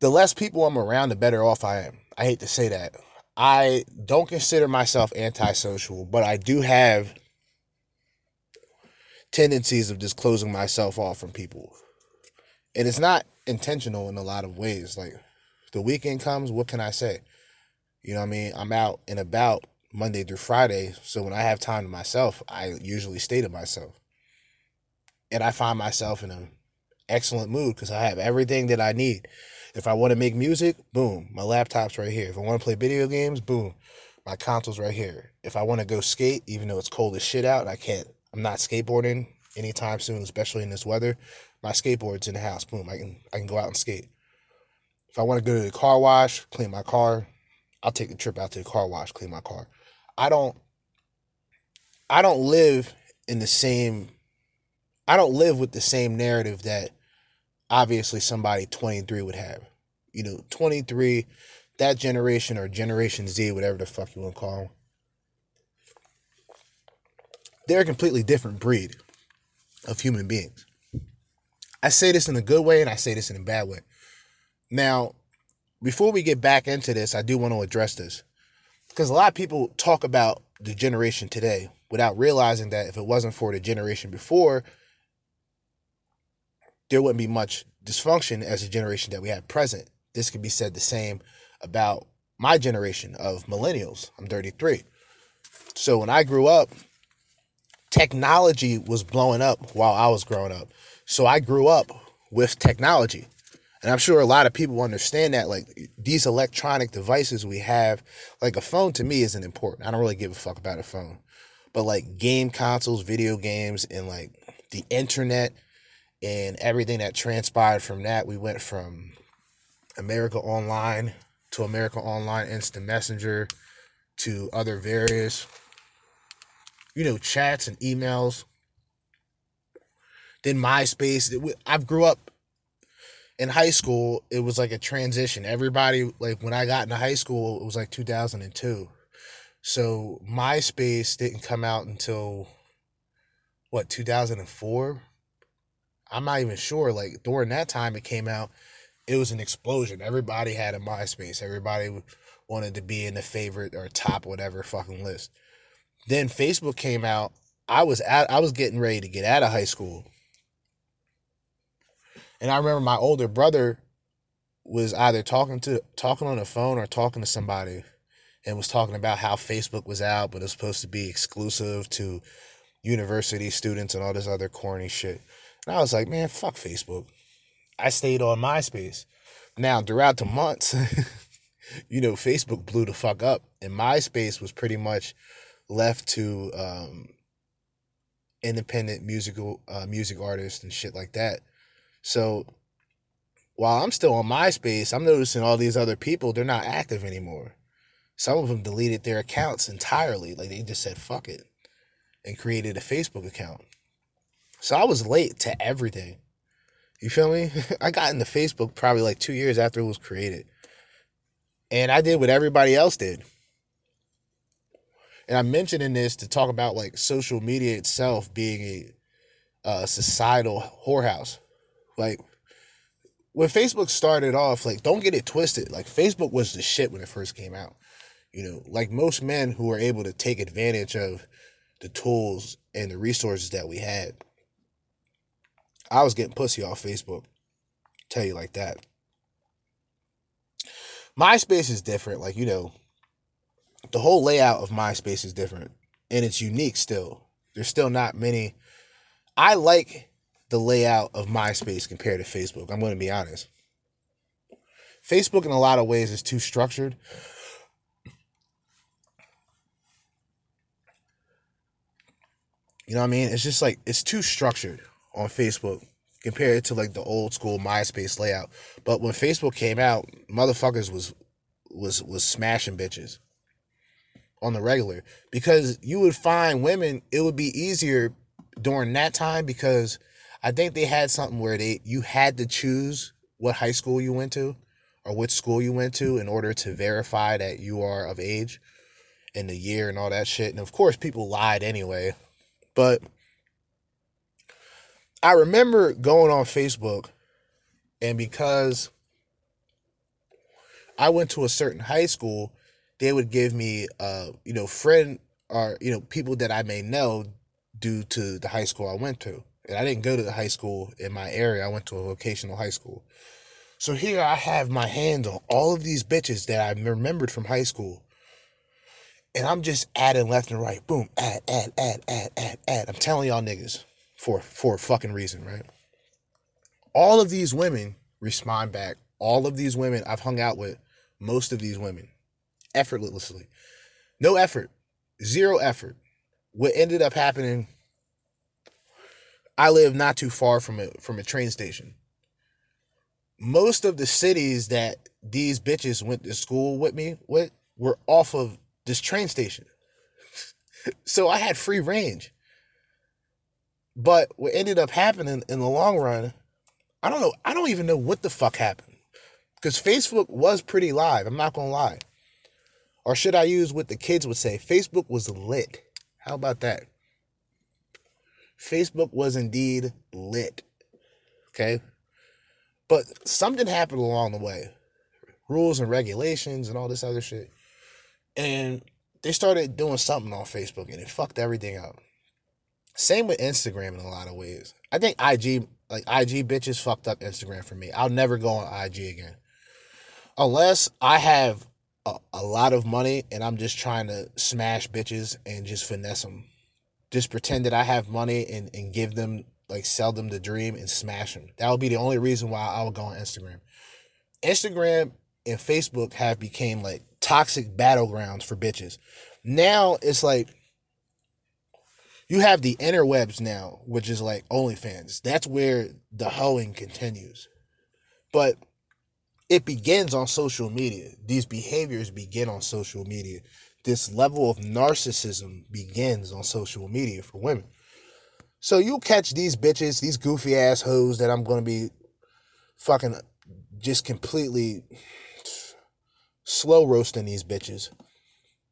The less people I'm around, the better off I am. I hate to say that. I don't consider myself antisocial, but I do have tendencies of just closing myself off from people. And it's not intentional in a lot of ways. Like the weekend comes, what can I say? You know what I mean? I'm out and about Monday through Friday. So when I have time to myself, I usually stay to myself. And I find myself in an excellent mood because I have everything that I need. If I want to make music, boom, my laptop's right here. If I want to play video games, boom, my console's right here. If I want to go skate, even though it's cold as shit out, I can't, I'm not skateboarding anytime soon, especially in this weather. My skateboard's in the house. Boom, I can I can go out and skate. If I want to go to the car wash, clean my car, I'll take the trip out to the car wash, clean my car. I don't I don't live in the same I don't live with the same narrative that obviously somebody 23 would have. You know, 23 that generation or generation Z whatever the fuck you want to call them. They're a completely different breed of human beings. I say this in a good way and I say this in a bad way. Now, before we get back into this, I do want to address this because a lot of people talk about the generation today without realizing that if it wasn't for the generation before, there wouldn't be much dysfunction as a generation that we have present. This could be said the same about my generation of millennials. I'm 33. So when I grew up, technology was blowing up while I was growing up. So I grew up with technology. And I'm sure a lot of people understand that, like these electronic devices we have, like a phone to me isn't important. I don't really give a fuck about a phone. But like game consoles, video games, and like the internet and everything that transpired from that, we went from America Online to America Online Instant Messenger to other various, you know, chats and emails. Then MySpace. I grew up in high school. It was like a transition. Everybody, like when I got into high school, it was like 2002. So MySpace didn't come out until what 2004. I'm not even sure. Like during that time, it came out. It was an explosion. Everybody had a MySpace. Everybody wanted to be in the favorite or top whatever fucking list. Then Facebook came out. I was at. I was getting ready to get out of high school, and I remember my older brother was either talking to talking on the phone or talking to somebody, and was talking about how Facebook was out, but it was supposed to be exclusive to university students and all this other corny shit. And I was like, man, fuck Facebook. I stayed on MySpace. Now, throughout the months, (laughs) you know, Facebook blew the fuck up, and MySpace was pretty much left to um, independent musical uh, music artists and shit like that. So while I'm still on MySpace, I'm noticing all these other people they're not active anymore. Some of them deleted their accounts entirely, like they just said fuck it, and created a Facebook account. So I was late to everything. You feel me? (laughs) I got into Facebook probably like two years after it was created. And I did what everybody else did. And I'm mentioning this to talk about like social media itself being a uh, societal whorehouse. Like when Facebook started off, like don't get it twisted. Like Facebook was the shit when it first came out. You know, like most men who were able to take advantage of the tools and the resources that we had. I was getting pussy off Facebook. Tell you like that. MySpace is different. Like, you know, the whole layout of MySpace is different and it's unique still. There's still not many. I like the layout of MySpace compared to Facebook. I'm going to be honest. Facebook, in a lot of ways, is too structured. You know what I mean? It's just like, it's too structured on Facebook compared to like the old school MySpace layout. But when Facebook came out, motherfuckers was was was smashing bitches on the regular because you would find women it would be easier during that time because I think they had something where they you had to choose what high school you went to or which school you went to in order to verify that you are of age and the year and all that shit. And of course people lied anyway. But I remember going on Facebook, and because I went to a certain high school, they would give me, uh, you know, friend or you know people that I may know due to the high school I went to. And I didn't go to the high school in my area. I went to a vocational high school. So here I have my hands on all of these bitches that I remembered from high school. And I'm just adding left and right. Boom, add, add, add, add, add, add. I'm telling y'all niggas for for a fucking reason, right? All of these women respond back. All of these women I've hung out with, most of these women, effortlessly. No effort. Zero effort. What ended up happening, I live not too far from a from a train station. Most of the cities that these bitches went to school with me with were off of this train station. (laughs) so I had free range. But what ended up happening in the long run, I don't know. I don't even know what the fuck happened. Because Facebook was pretty live. I'm not going to lie. Or should I use what the kids would say? Facebook was lit. How about that? Facebook was indeed lit. Okay? But something happened along the way rules and regulations and all this other shit. And they started doing something on Facebook and it fucked everything up. Same with Instagram in a lot of ways. I think IG, like IG bitches fucked up Instagram for me. I'll never go on IG again. Unless I have a, a lot of money and I'm just trying to smash bitches and just finesse them. Just pretend that I have money and, and give them, like, sell them the dream and smash them. That would be the only reason why I would go on Instagram. Instagram and Facebook have became like toxic battlegrounds for bitches. Now it's like You have the interwebs now, which is like OnlyFans. That's where the hoeing continues. But it begins on social media. These behaviors begin on social media. This level of narcissism begins on social media for women. So you'll catch these bitches, these goofy ass hoes that I'm gonna be fucking just completely slow roasting these bitches.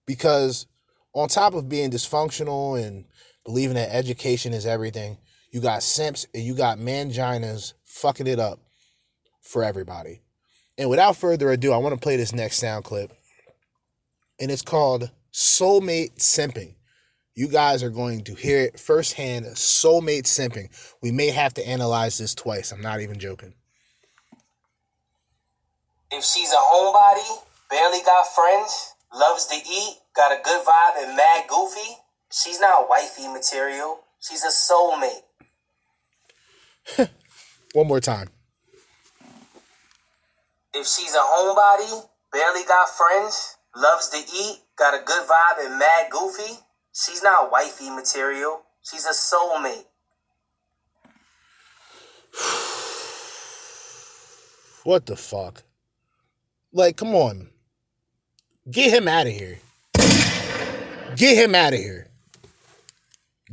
Because on top of being dysfunctional and believing that education is everything, you got simps and you got manginas fucking it up for everybody. And without further ado, I want to play this next sound clip. And it's called Soulmate Simping. You guys are going to hear it firsthand soulmate simping. We may have to analyze this twice. I'm not even joking. If she's a homebody, barely got friends, loves to eat, got a good vibe, and mad goofy, she's not wifey material. She's a soulmate. (laughs) One more time. If she's a homebody, barely got friends, loves to eat, got a good vibe, and mad goofy, she's not wifey material. She's a soulmate. (sighs) What the fuck? Like, come on. Get him out of here. Get him out of here.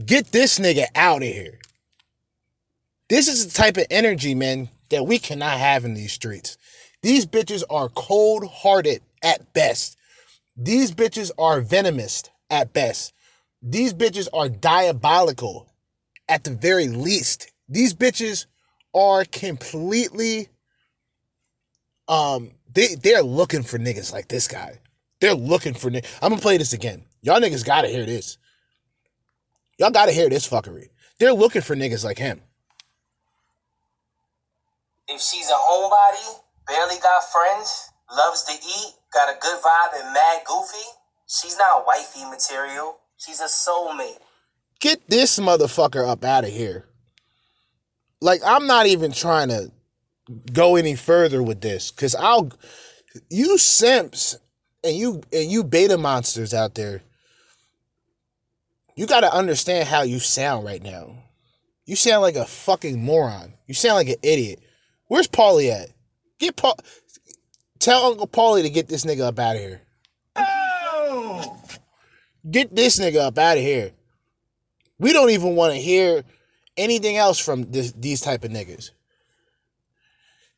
Get this nigga out of here. This is the type of energy, man, that we cannot have in these streets. These bitches are cold hearted at best. These bitches are venomous at best. These bitches are diabolical at the very least. These bitches are completely um they they're looking for niggas like this guy. They're looking for niggas. I'm gonna play this again. Y'all niggas gotta hear this. Y'all gotta hear this fuckery. They're looking for niggas like him. If she's a homebody, barely got friends, loves to eat, got a good vibe, and mad goofy, she's not wifey material. She's a soulmate. Get this motherfucker up out of here. Like I'm not even trying to go any further with this cuz I'll you simps and you and you beta monsters out there you got to understand how you sound right now. You sound like a fucking moron. You sound like an idiot. Where's Paulie at? Get Paul Tell Uncle Paulie to get this nigga up out of here. Get this nigga up out of here. We don't even want to hear anything else from this, these type of niggas.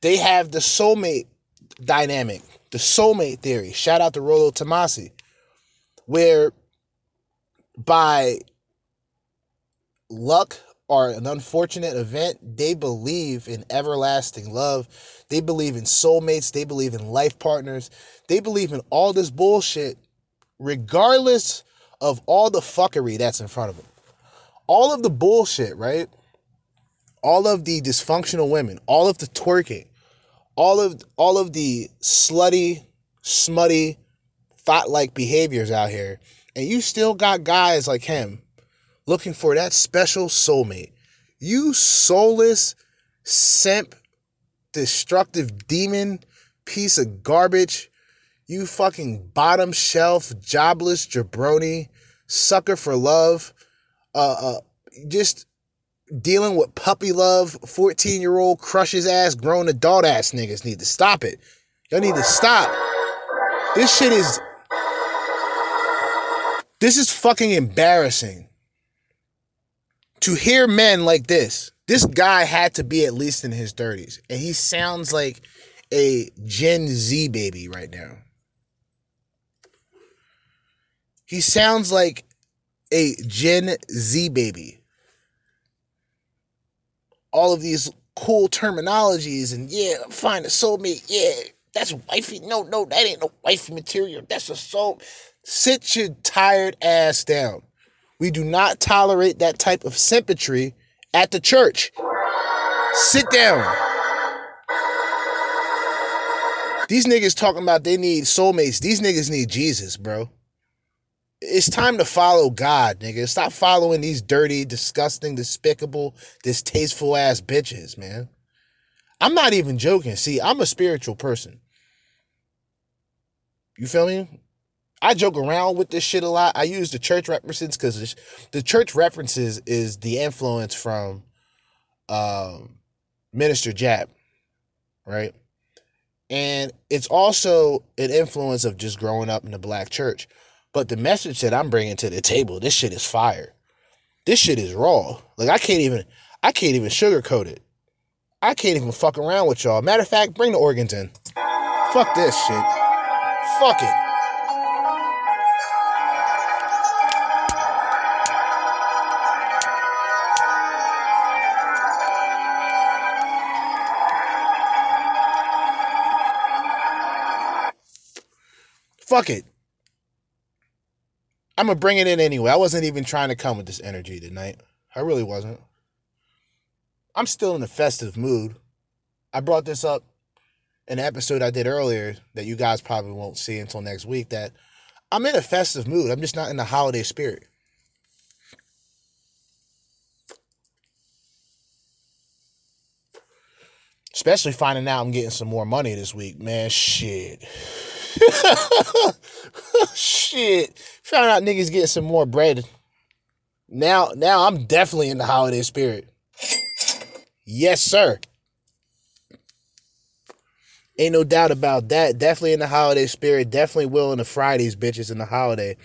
They have the soulmate dynamic, the soulmate theory. Shout out to Rollo Tomassi, where by luck or an unfortunate event, they believe in everlasting love. They believe in soulmates. They believe in life partners. They believe in all this bullshit, regardless of all the fuckery that's in front of them. All of the bullshit, right? All of the dysfunctional women, all of the twerking, all of all of the slutty, smutty, thought-like behaviors out here, and you still got guys like him looking for that special soulmate. You soulless, simp, destructive demon, piece of garbage. You fucking bottom shelf, jobless jabroni, sucker for love, uh, uh, just dealing with puppy love, 14 year old crushes ass, grown adult ass niggas need to stop it. Y'all need to stop. This shit is. This is fucking embarrassing. To hear men like this, this guy had to be at least in his 30s, and he sounds like a Gen Z baby right now. He sounds like a Gen Z baby. All of these cool terminologies and yeah, find a soulmate. Yeah, that's wifey. No, no, that ain't no wifey material. That's a soul. Sit your tired ass down. We do not tolerate that type of sympatry at the church. Sit down. These niggas talking about they need soulmates. These niggas need Jesus, bro. It's time to follow God, nigga. Stop following these dirty, disgusting, despicable, distasteful ass bitches, man. I'm not even joking. See, I'm a spiritual person. You feel me? I joke around with this shit a lot. I use the church references because the church references is the influence from um, Minister Jap, right? And it's also an influence of just growing up in the black church. But the message that I'm bringing to the table, this shit is fire. This shit is raw. Like I can't even, I can't even sugarcoat it. I can't even fuck around with y'all. Matter of fact, bring the organs in. Fuck this shit. Fuck it. Fuck it. I'm gonna bring it in anyway. I wasn't even trying to come with this energy tonight. I really wasn't. I'm still in a festive mood. I brought this up in an episode I did earlier that you guys probably won't see until next week. That I'm in a festive mood. I'm just not in the holiday spirit. Especially finding out I'm getting some more money this week. Man, shit. (laughs) shit. Found out niggas getting some more bread. Now, now I'm definitely in the holiday spirit. Yes, sir. Ain't no doubt about that. Definitely in the holiday spirit. Definitely willing to fry these bitches in the holiday.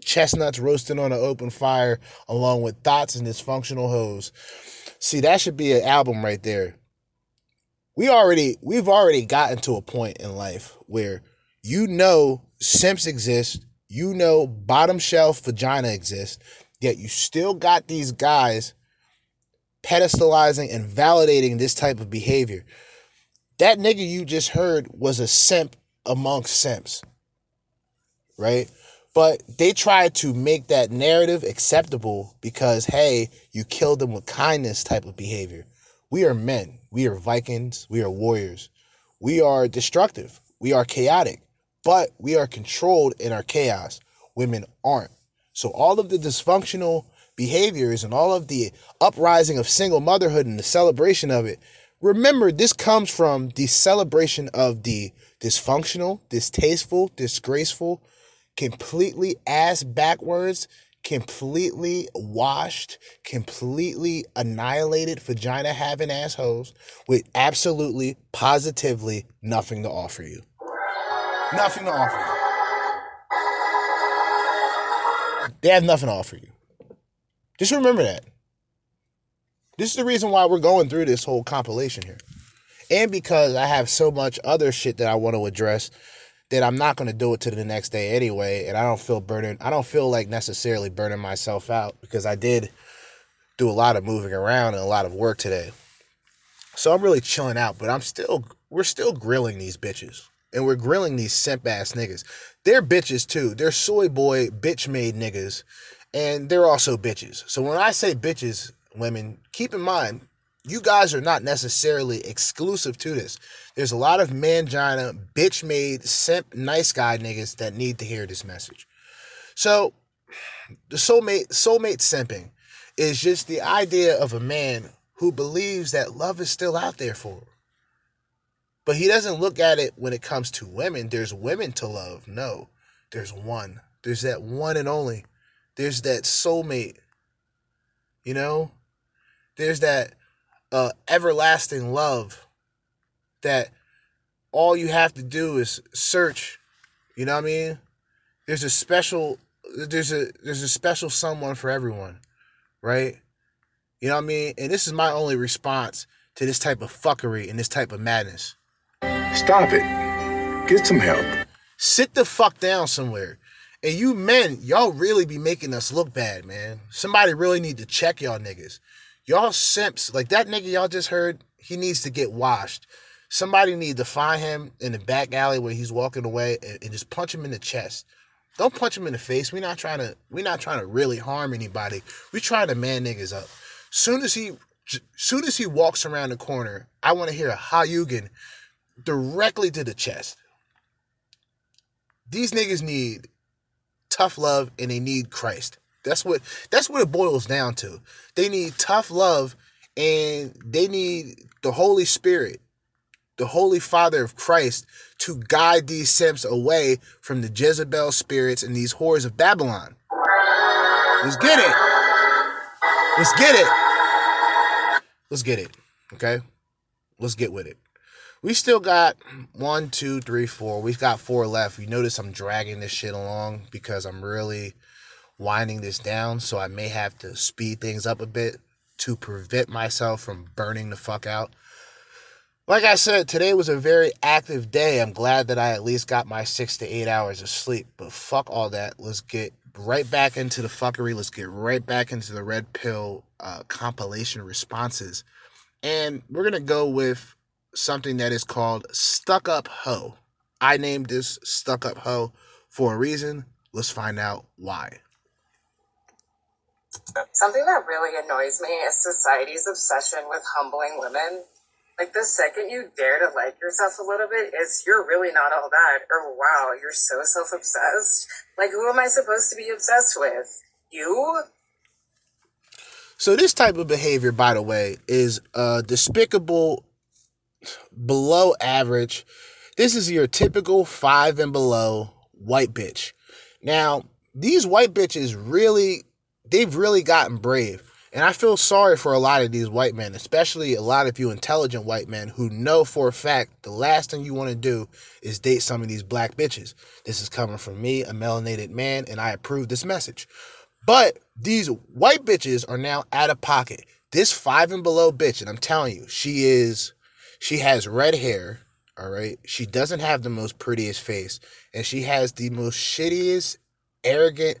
Chestnuts roasting on an open fire, along with thoughts and dysfunctional hoes. See, that should be an album right there. We already, we've already gotten to a point in life where you know simps exist, you know bottom shelf vagina exists, yet you still got these guys pedestalizing and validating this type of behavior. That nigga you just heard was a simp amongst simps, right? But they tried to make that narrative acceptable because, hey, you killed them with kindness type of behavior. We are men. We are Vikings. We are warriors. We are destructive. We are chaotic, but we are controlled in our chaos. Women aren't. So all of the dysfunctional behaviors and all of the uprising of single motherhood and the celebration of it, remember this comes from the celebration of the dysfunctional, distasteful, disgraceful, completely ass backwards, completely washed, completely annihilated vagina having assholes with absolutely, positively nothing to offer you. Nothing to offer you. They have nothing to offer you. Just remember that. This is the reason why we're going through this whole compilation here. And because I have so much other shit that I want to address that I'm not going to do it to the next day anyway. And I don't feel burning, I don't feel like necessarily burning myself out because I did do a lot of moving around and a lot of work today. So I'm really chilling out, but I'm still, we're still grilling these bitches. And we're grilling these simp ass niggas. They're bitches too. They're soy boy, bitch made niggas. And they're also bitches. So when I say bitches, women, keep in mind, you guys are not necessarily exclusive to this. There's a lot of mangina, bitch made, simp, nice guy niggas that need to hear this message. So, the soulmate, soulmate simping is just the idea of a man who believes that love is still out there for. But he doesn't look at it when it comes to women. There's women to love. No, there's one. There's that one and only. There's that soulmate. You know, there's that uh, everlasting love that all you have to do is search. You know what I mean? There's a special there's a there's a special someone for everyone, right? You know what I mean? And this is my only response to this type of fuckery and this type of madness. Stop it. Get some help. Sit the fuck down somewhere. And you men, y'all really be making us look bad, man. Somebody really need to check y'all niggas. Y'all simps, like that nigga y'all just heard, he needs to get washed. Somebody need to find him in the back alley where he's walking away and, and just punch him in the chest. Don't punch him in the face. We're not trying to we're not trying to really harm anybody. We're trying to man niggas up. Soon as he soon as he walks around the corner, I want to hear a Hadouken directly to the chest. These niggas need tough love and they need Christ. That's what that's what it boils down to. They need tough love and they need the Holy Spirit. the Holy Father of Christ to guide these simps away from the Jezebel spirits and these whores of Babylon. Let's get it. Let's get it. Let's get it. Okay? Let's get with it. We still got one, two, three, four. We've got four left. You notice I'm dragging this shit along because I'm really winding this down. So I may have to speed things up a bit to prevent myself from burning the fuck out. Like I said, today was a very active day. I'm glad that I at least got my six to eight hours of sleep. But fuck all that. Let's get right back into the fuckery. Let's get right back into the red pill uh, compilation responses. And we're going to go with something that is called Stuck Up Ho. I named this Stuck Up Ho for a reason. Let's find out why. Something that really annoys me is society's obsession with humbling women. Like the second you dare to like yourself a little bit, it's you're really not all that, or wow, you're so self obsessed. Like, who am I supposed to be obsessed with? You? So, this type of behavior, by the way, is uh, despicable, below average. This is your typical five and below white bitch. Now, these white bitches really, they've really gotten brave. And I feel sorry for a lot of these white men, especially a lot of you intelligent white men who know for a fact the last thing you want to do is date some of these black bitches. This is coming from me, a melanated man, and I approve this message. But these white bitches are now out of pocket. This five and below bitch, and I'm telling you, she is, she has red hair, all right? She doesn't have the most prettiest face, and she has the most shittiest, arrogant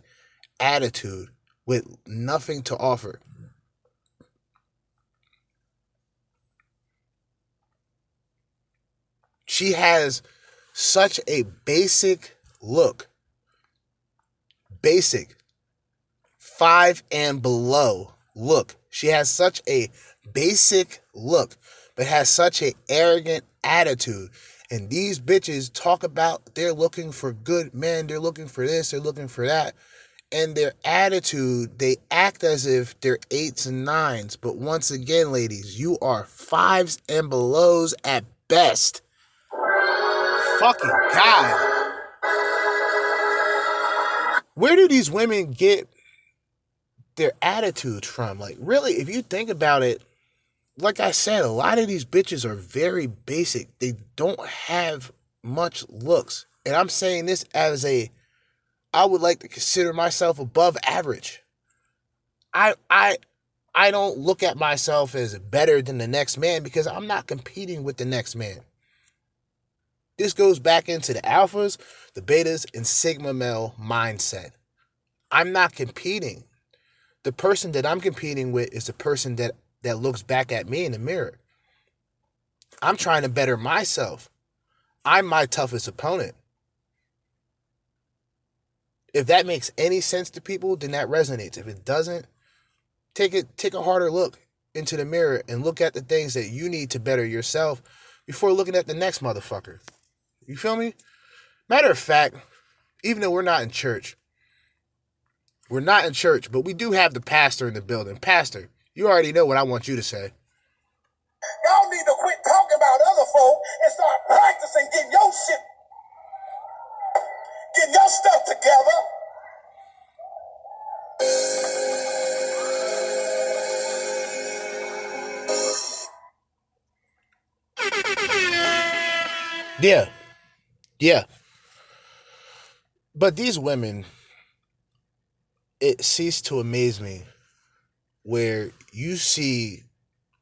attitude with nothing to offer. She has such a basic look. Basic. Five and below look. She has such a basic look, but has such a arrogant attitude. And these bitches talk about they're looking for good men, they're looking for this, they're looking for that. And their attitude, they act as if they're eights and nines. But once again, ladies, you are fives and belows at best fucking God. Where do these women get their attitudes from? Like, really, if you think about it, like I said, a lot of these bitches are very basic. They don't have much looks. And I'm saying this as a I would like to consider myself above average. I I I don't look at myself as better than the next man because I'm not competing with the next man. This goes back into the alphas, the betas, and sigma male mindset. I'm not competing. The person that I'm competing with is the person that that looks back at me in the mirror. I'm trying to better myself. I'm my toughest opponent. If that makes any sense to people, then that resonates. If it doesn't, take it take a harder look into the mirror and look at the things that you need to better yourself before looking at the next motherfucker. You feel me? Matter of fact, even though we're not in church, we're not in church, but we do have the pastor in the building. Pastor, you already know what I want you to say. Y'all need to quit talking about other folk and start practicing getting your shit, getting your stuff together. Yeah. Yeah. But these women, it ceased to amaze me where you see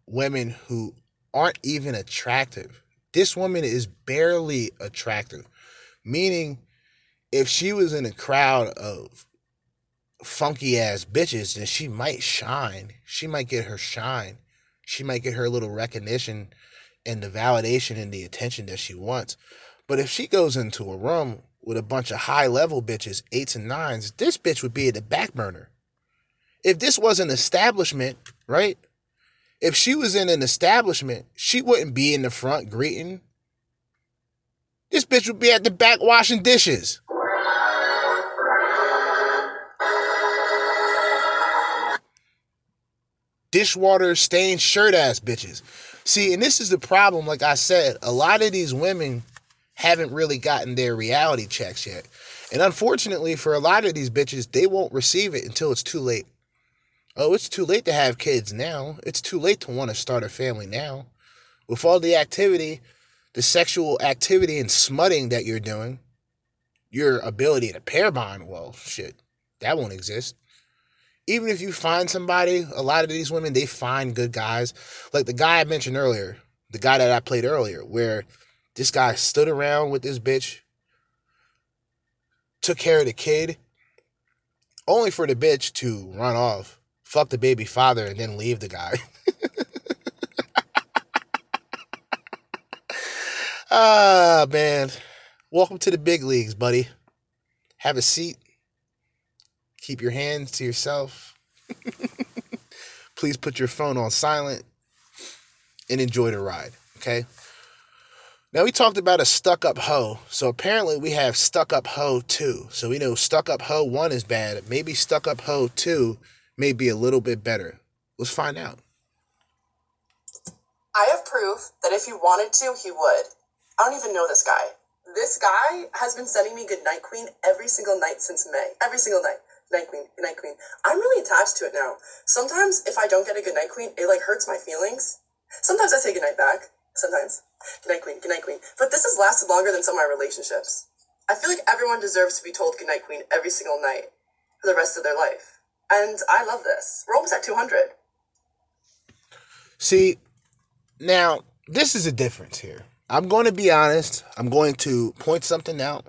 women who aren't even attractive. This woman is barely attractive, meaning if she was in a crowd of funky ass bitches, then she might shine. She might get her shine. She might get her little recognition and the validation and the attention that she wants. But if she goes into a room with a bunch of high level bitches, eights and nines, this bitch would be at the back burner. If this was an establishment, right? If she was in an establishment, she wouldn't be in the front greeting. This bitch would be at the back washing dishes. dishwater stained shirt ass bitches. See, and this is the problem. Like I said, a lot of these women haven't really gotten their reality checks yet. And unfortunately, for a lot of these bitches, they won't receive it until it's too late. Oh, it's too late to have kids now. It's too late to want to start a family now. With all the activity, the sexual activity and smutting that you're doing, your ability to pair bond, well, shit, that won't exist. Even if you find somebody, a lot of these women, they find good guys. Like the guy I mentioned earlier, the guy that I played earlier, where this guy stood around with this bitch, took care of the kid, only for the bitch to run off, fuck the baby father, and then leave the guy. (laughs) ah, man. Welcome to the big leagues, buddy. Have a seat. Keep your hands to yourself. (laughs) Please put your phone on silent and enjoy the ride, okay? Now we talked about a stuck up hoe. So apparently we have stuck up hoe 2. So we know stuck up hoe 1 is bad. Maybe stuck up hoe 2 may be a little bit better. Let's find out. I have proof that if he wanted to, he would. I don't even know this guy. This guy has been sending me Goodnight Queen every single night since May. Every single night. Night Queen, Night Queen. I'm really attached to it now. Sometimes if I don't get a Goodnight Queen, it like hurts my feelings. Sometimes I say goodnight back. Sometimes. Goodnight Queen, Goodnight Queen. But this has lasted longer than some of my relationships. I feel like everyone deserves to be told Goodnight Queen every single night for the rest of their life. And I love this. We're almost at 200. See, now this is a difference here. I'm going to be honest. I'm going to point something out.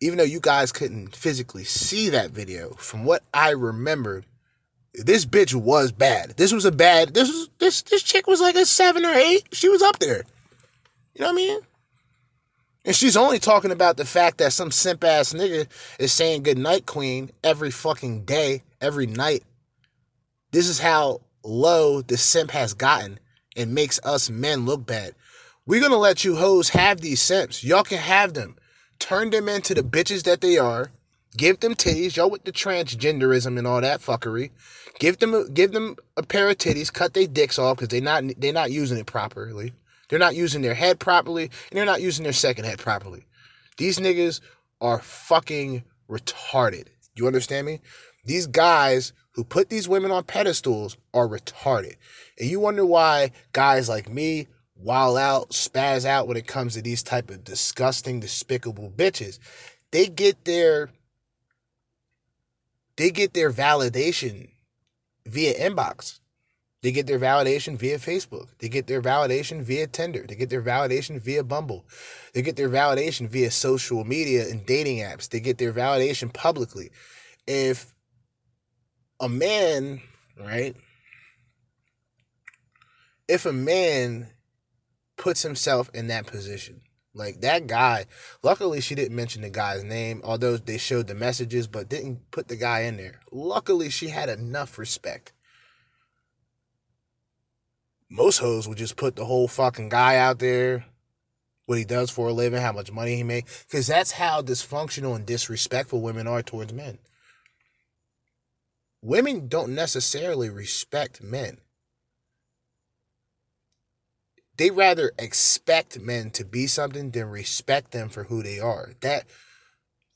Even though you guys couldn't physically see that video, from what I remembered, this bitch was bad. This was a bad. This was this this chick was like a seven or eight. She was up there. You know what I mean? And she's only talking about the fact that some simp ass nigga is saying good night, queen, every fucking day, every night. This is how low the simp has gotten and makes us men look bad. We're gonna let you hoes have these simps. Y'all can have them. Turn them into the bitches that they are. Give them titties. Y'all with the transgenderism and all that fuckery. Give them a, give them a pair of titties. Cut their dicks off because they not they're not using it properly. They're not using their head properly, and they're not using their second head properly. These niggas are fucking retarded. You understand me? These guys who put these women on pedestals are retarded. And you wonder why guys like me wild out, spaz out when it comes to these type of disgusting, despicable bitches. They get their they get their validation via inbox. They get their validation via Facebook. They get their validation via Tinder. They get their validation via Bumble. They get their validation via social media and dating apps. They get their validation publicly. If a man, right? If a man puts himself in that position, like that guy, luckily she didn't mention the guy's name, although they showed the messages, but didn't put the guy in there. Luckily, she had enough respect. Most hoes would just put the whole fucking guy out there, what he does for a living, how much money he makes, because that's how dysfunctional and disrespectful women are towards men. Women don't necessarily respect men. They rather expect men to be something than respect them for who they are. That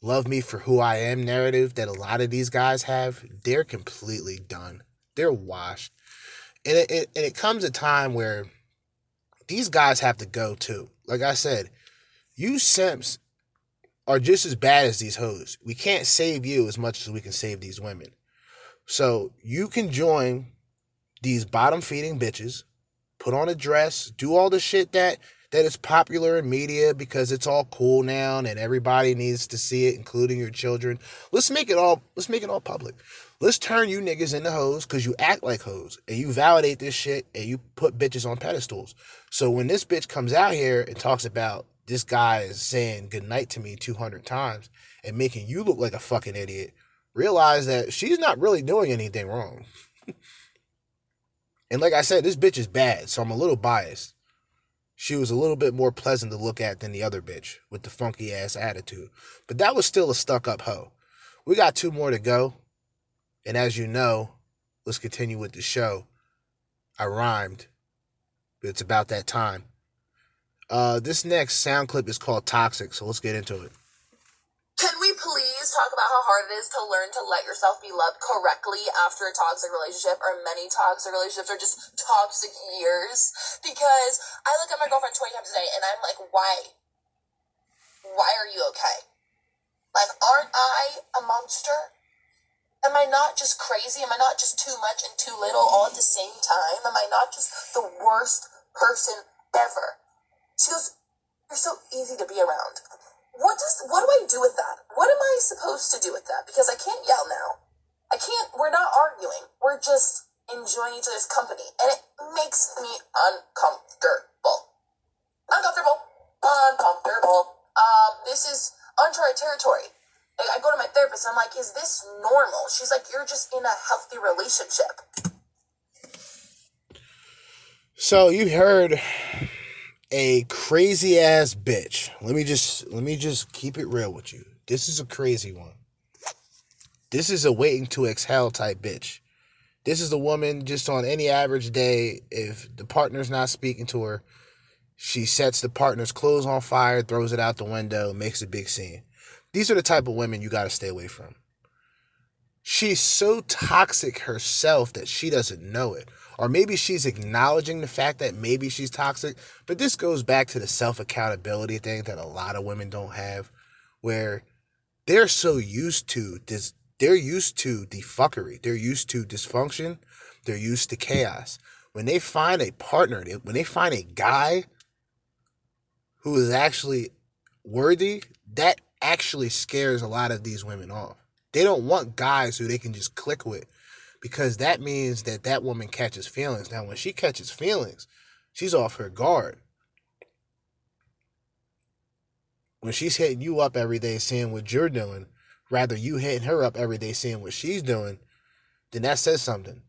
love me for who I am narrative that a lot of these guys have, they're completely done. They're washed. And it, it, and it comes a time where these guys have to go too. Like I said, you simps are just as bad as these hoes. We can't save you as much as we can save these women. So you can join these bottom feeding bitches, put on a dress, do all the shit that that is popular in media because it's all cool now and everybody needs to see it, including your children. Let's make it all let's make it all public. Let's turn you niggas into hoes because you act like hoes and you validate this shit and you put bitches on pedestals. So when this bitch comes out here and talks about this guy is saying goodnight to me 200 times and making you look like a fucking idiot, realize that she's not really doing anything wrong. and like I said, this bitch is bad, so I'm a little biased. She was a little bit more pleasant to look at than the other bitch with the funky ass attitude. But that was still a stuck up hoe. We got two more to go. And as you know, let's continue with the show. I rhymed. But it's about that time. Uh, this next sound clip is called Toxic, so let's get into it. Can we please talk about how hard it is to learn to let yourself be loved correctly after a toxic relationship or many toxic relationships or just toxic years? Because I look at my girlfriend 20 times a day and I'm like, why? Why are you okay? Like, aren't I a monster? Am I not just crazy? Am I not just too much and too little all at the same time? Am I not just the worst person ever? She goes, You're so easy to be around. What does what do I do with that? What am I supposed to do with that? Because I can't yell now. I can't we're not arguing. We're just enjoying each other's company. And it makes me uncomfortable. Uncomfortable. Uncomfortable. Um, this is uncharted territory. I go to my therapist and I'm like, is this normal? She's like, you're just in a healthy relationship. So you heard a crazy ass bitch. Let me just let me just keep it real with you. This is a crazy one. This is a waiting to exhale type bitch. This is a woman just on any average day, if the partner's not speaking to her, she sets the partner's clothes on fire, throws it out the window, makes a big scene. These are the type of women you got to stay away from. She's so toxic herself that she doesn't know it. Or maybe she's acknowledging the fact that maybe she's toxic. But this goes back to the self accountability thing that a lot of women don't have, where they're so used to this, they're used to the fuckery, they're used to dysfunction, they're used to chaos. When they find a partner, when they find a guy who is actually worthy, that actually scares a lot of these women off. They don't want guys who they can just click with because that means that that woman catches feelings. Now, when she catches feelings, she's off her guard. When she's hitting you up every day seeing what you're doing, rather you hitting her up every day seeing what she's doing, then that says something.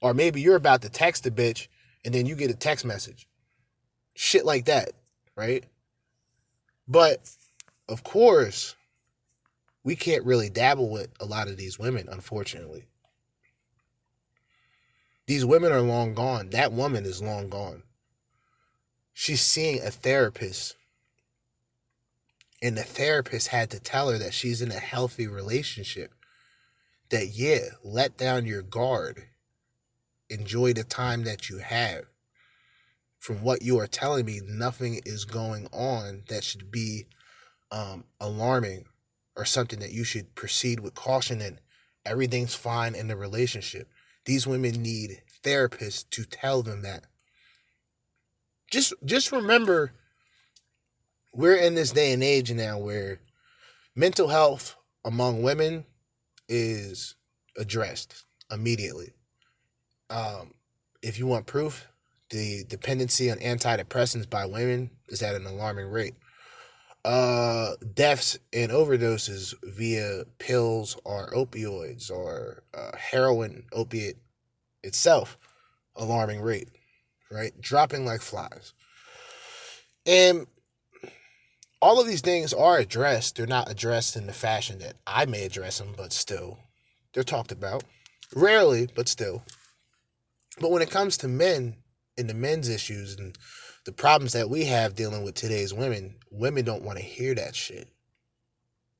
Or maybe you're about to text a bitch and then you get a text message. Shit like that, right? But of course, we can't really dabble with a lot of these women, unfortunately. These women are long gone. That woman is long gone. She's seeing a therapist. And the therapist had to tell her that she's in a healthy relationship. That, yeah, let down your guard. Enjoy the time that you have. From what you are telling me, nothing is going on that should be um, alarming or something that you should proceed with caution in. Everything's fine in the relationship. These women need therapists to tell them that. Just just remember we're in this day and age now where mental health among women is addressed immediately. Um, if you want proof, the dependency on antidepressants by women is at an alarming rate uh deaths and overdoses via pills or opioids or uh, heroin opiate itself alarming rate right? Dropping like flies. And all of these things are addressed. They're not addressed in the fashion that i may address them but still they're talked about. Rarely but still. But when it comes to men and the men's issues and the problems that we have dealing with today's women, women don't want to hear that shit.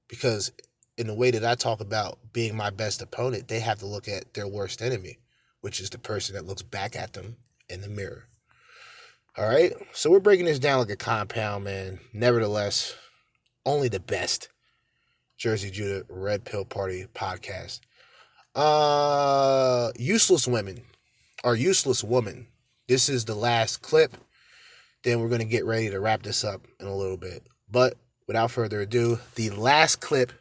Because in the way that I talk about being my best opponent, they have to look at their worst enemy, which is the person that looks back at them in the mirror. All right. So we're breaking this down like a compound, man. Nevertheless, only the best. Jerzee Judah Red Pill Party podcast. Uh useless women or useless woman. This is the last clip then we're going to get ready to wrap this up in a little bit. But without further ado, the last clip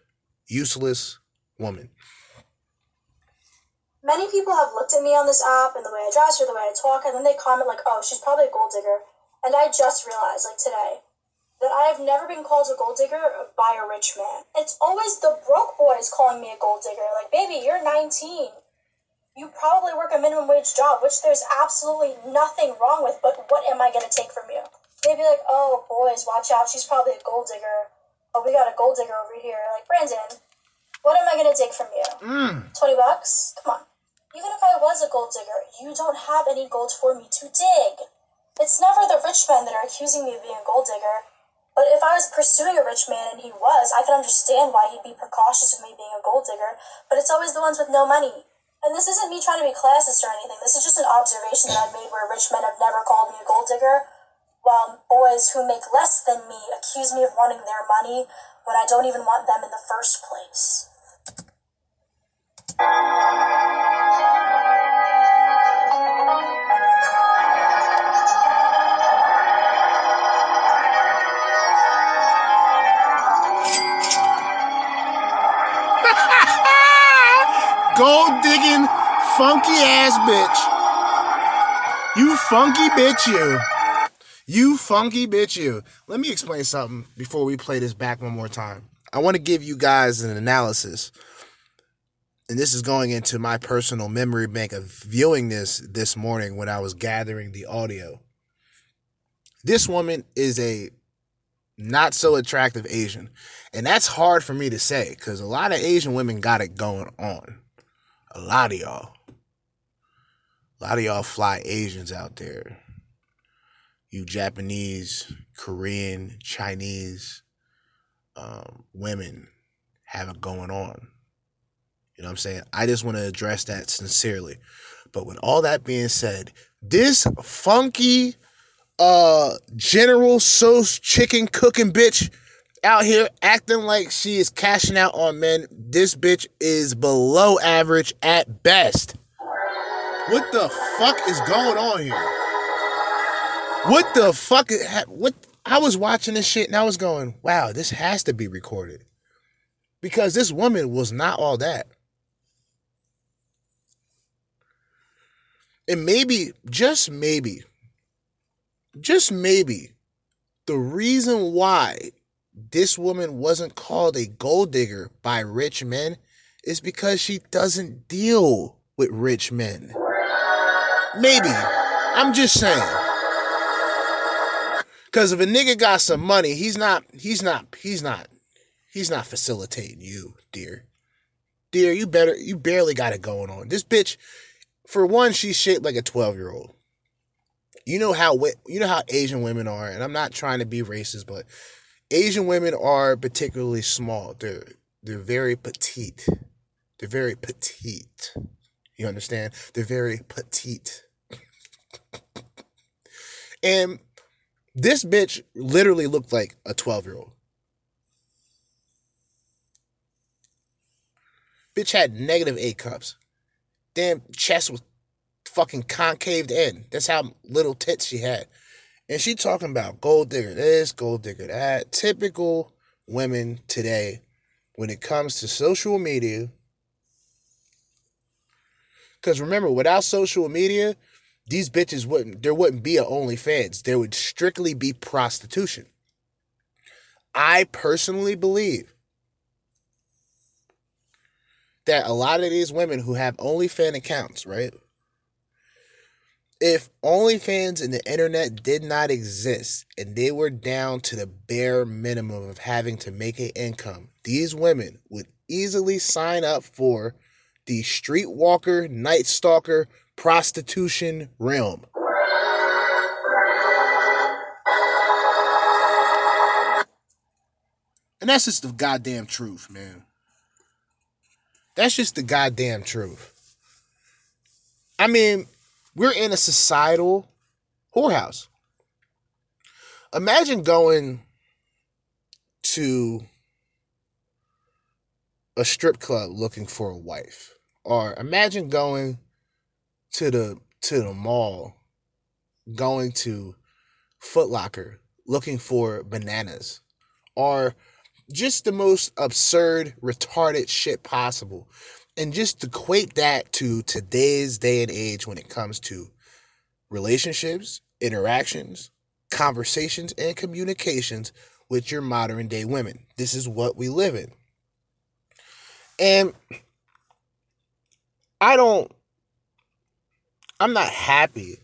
Useless Woman. Many people have looked at me on this app and the way I dress or the way I talk, and then they comment, like, oh, she's probably a gold digger. And I just realized, like today, that I have never been called a gold digger by a rich man. It's always the broke boys calling me a gold digger. Like, baby, you're 19 you probably work a minimum wage job, which there's absolutely nothing wrong with, but what am I going to take from you? They'd be like, oh, boys, watch out, she's probably a gold digger. Oh, we got a gold digger over here. Like, Brandon, what am I going to take from you? Mm. 20 bucks? Come on. Even if I was a gold digger, you don't have any gold for me to dig. It's never the rich men that are accusing me of being a gold digger. But if I was pursuing a rich man and he was, I could understand why he'd be precautious of me being a gold digger. But it's always the ones with no money. And this isn't me trying to be classist or anything. This is just an observation that I've made where rich men have never called me a gold digger, while boys who make less than me accuse me of wanting their money when I don't even want them in the first place. Gold digging, funky ass bitch. You funky bitch, you. You funky bitch, you. Let me explain something before we play this back one more time. I want to give you guys an analysis. And this is going into my personal memory bank of viewing this this morning when I was gathering the audio. This woman is a not so attractive Asian. And that's hard for me to say because a lot of Asian women got it going on. A lot of y'all. A lot of y'all fly Asians out there. You Japanese, Korean, Chinese um, women have it going on. You know what I'm saying? I just want to address that sincerely. But with all that being said, this funky uh General Tso's chicken cooking bitch out here acting like she is cashing out on men. This bitch is below average at best. What the fuck is going on here? What the fuck? What? I was watching this shit and I was going, wow, this has to be recorded. Because this woman was not all that. And maybe, just maybe, just maybe, the reason why this woman wasn't called a gold digger by rich men is because she doesn't deal with rich men. Maybe. I'm just saying. Cause if a nigga got some money, he's not, he's not, he's not, he's not facilitating you, dear. Dear, you better, you barely got it going on. This bitch, for one, she's shaped like a 12 year old. You know how you know how Asian women are, and I'm not trying to be racist, but Asian women are particularly small. They're they're very petite. They're very petite. You understand? They're very petite. (laughs) and this bitch literally looked like a 12 year old. Bitch had negative A cups. Damn chest was fucking concaved in. That's how little tits she had. And she talking about gold digger this, gold digger that. Typical women today when it comes to social media. Because remember, without social media, these bitches wouldn't, there wouldn't be a OnlyFans. There would strictly be prostitution. I personally believe that a lot of these women who have OnlyFans accounts, right? If OnlyFans and the internet did not exist and they were down to the bare minimum of having to make an income, these women would easily sign up for the streetwalker, night stalker, prostitution realm. And that's just the goddamn truth, man. That's just the goddamn truth. I mean, we're in a societal whorehouse. Imagine going to a strip club looking for a wife. Or imagine going to the to the mall, going to Foot Locker looking for bananas. Or just the most absurd, retarded shit possible. And just equate that to today's day and age when it comes to relationships, interactions, conversations, and communications with your modern day women. This is what we live in. And I don't, I'm not happy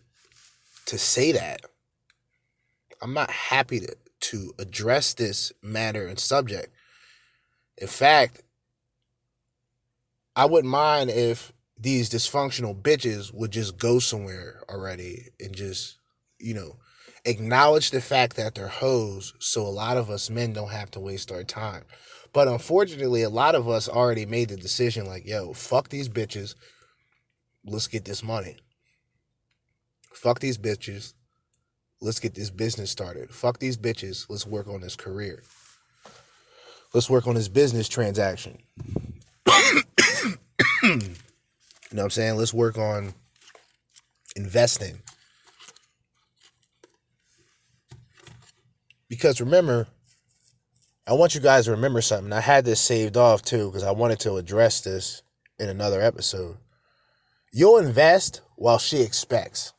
to say that. I'm not happy to, to address this matter and subject. In fact, I wouldn't mind if these dysfunctional bitches would just go somewhere already and just, you know, acknowledge the fact that they're hoes so a lot of us men don't have to waste our time. But unfortunately, a lot of us already made the decision like, yo, fuck these bitches. Let's get this money. Fuck these bitches. Let's get this business started. Fuck these bitches. Let's work on this career. Let's work on this business transaction. (coughs) (coughs) you know what I'm saying? Let's work on investing. Because remember, I want you guys to remember something. I had this saved off too because I wanted to address this in another episode. You'll invest while she expects.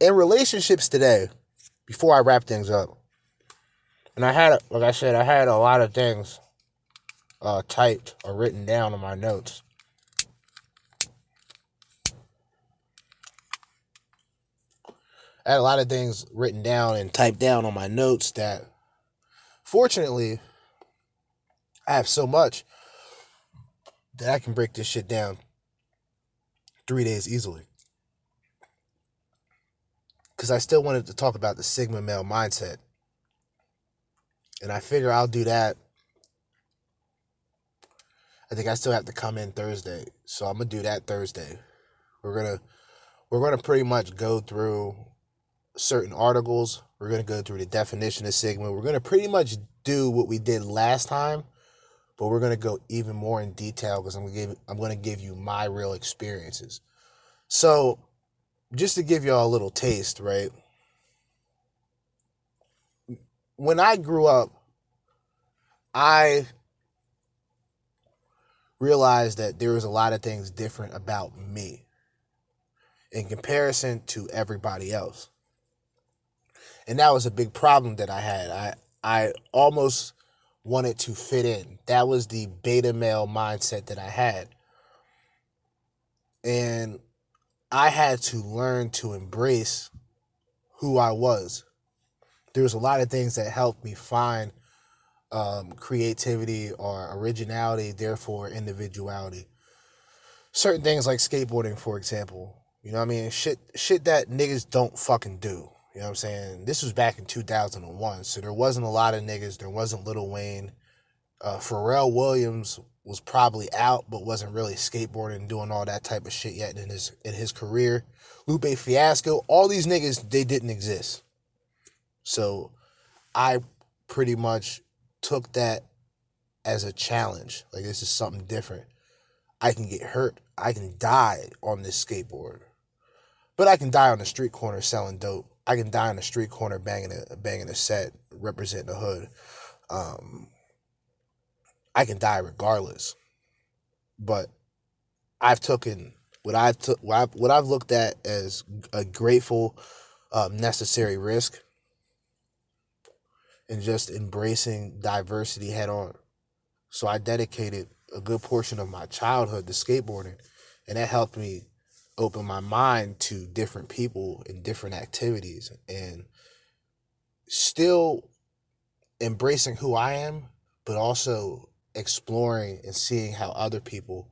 In relationships today, before I wrap things up, and I had, like I said, I had a lot of things uh, typed or written down on my notes. I had a lot of things written down and typed down on my notes that fortunately I have so much that I can break this shit down three days easily. Because I still wanted to talk about the Sigma male mindset. And I figure I'll do that. I think I still have to come in Thursday. So I'm gonna do that Thursday. We're gonna we're gonna pretty much go through certain articles. We're to go through the definition of Sigma. We're to pretty much do what we did last time, but we're to go even more in detail because I'm to give I'm to give you my real experiences. So, just to give y'all a little taste, right? When I grew up, I realized that there was a lot of things different about me in comparison to everybody else and that was a big problem that I had. I I almost wanted to fit in. That was the beta male mindset that I had. And I had to learn to embrace who I was. There was a lot of things that helped me find um, creativity or originality, therefore individuality. Certain things like skateboarding, for example. You know what I mean? Shit shit that niggas don't fucking do. You know what I'm saying? This was back in 2001, so there wasn't a lot of niggas. There wasn't Lil Wayne. Uh, Pharrell Williams was probably out, but wasn't really skateboarding and doing all that type of shit yet in his in his career. Lupe Fiasco, all these niggas, they didn't exist. So, I pretty much took that as a challenge. Like this is something different. I can get hurt. I can die on this skateboard, but I can die on the street corner selling dope. I can die on the street corner banging a banging a set, representing the hood. Um, I can die regardless. But I've taken what I've took what I've, what I've looked at as a grateful, um, necessary risk, and just embracing diversity head on. So I dedicated a good portion of my childhood to skateboarding, and that helped me open my mind to different people and different activities and still embracing who I am, but also exploring and seeing how other people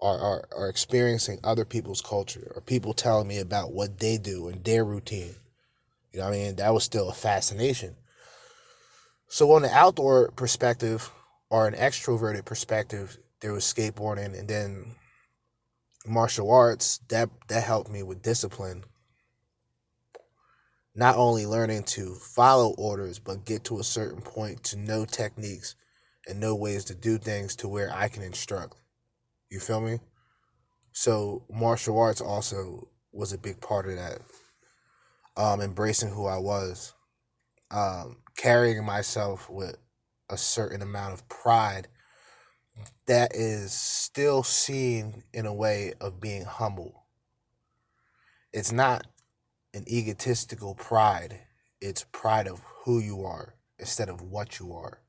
are, are, are experiencing other people's culture or people telling me about what they do and their routine. You know what I mean? That was still a fascination. So on the outdoor perspective or an extroverted perspective, there was skateboarding and then martial arts that that helped me with discipline. Not only learning to follow orders but get to a certain point to know techniques and know ways to do things to where I can instruct. You feel me? So martial arts also was a big part of that um embracing who I was um carrying myself with a certain amount of pride that is still seen in a way of being humble. It's not an egotistical pride, it's pride of who you are instead of what you are.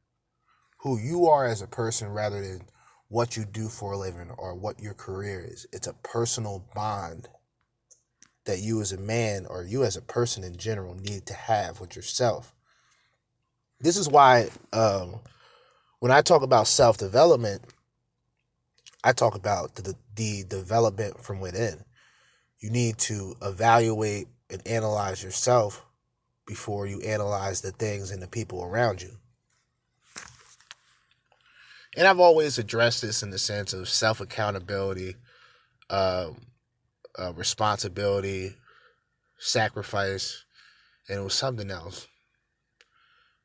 Who you are as a person rather than what you do for a living or what your career is. It's a personal bond that you as a man or you as a person in general need to have with yourself. This is why um, when I talk about self development, I talk about the, the development from within. You need to evaluate and analyze yourself before you analyze the things and the people around you. And I've always addressed this in the sense of self accountability, uh, uh, responsibility, sacrifice, and it was something else.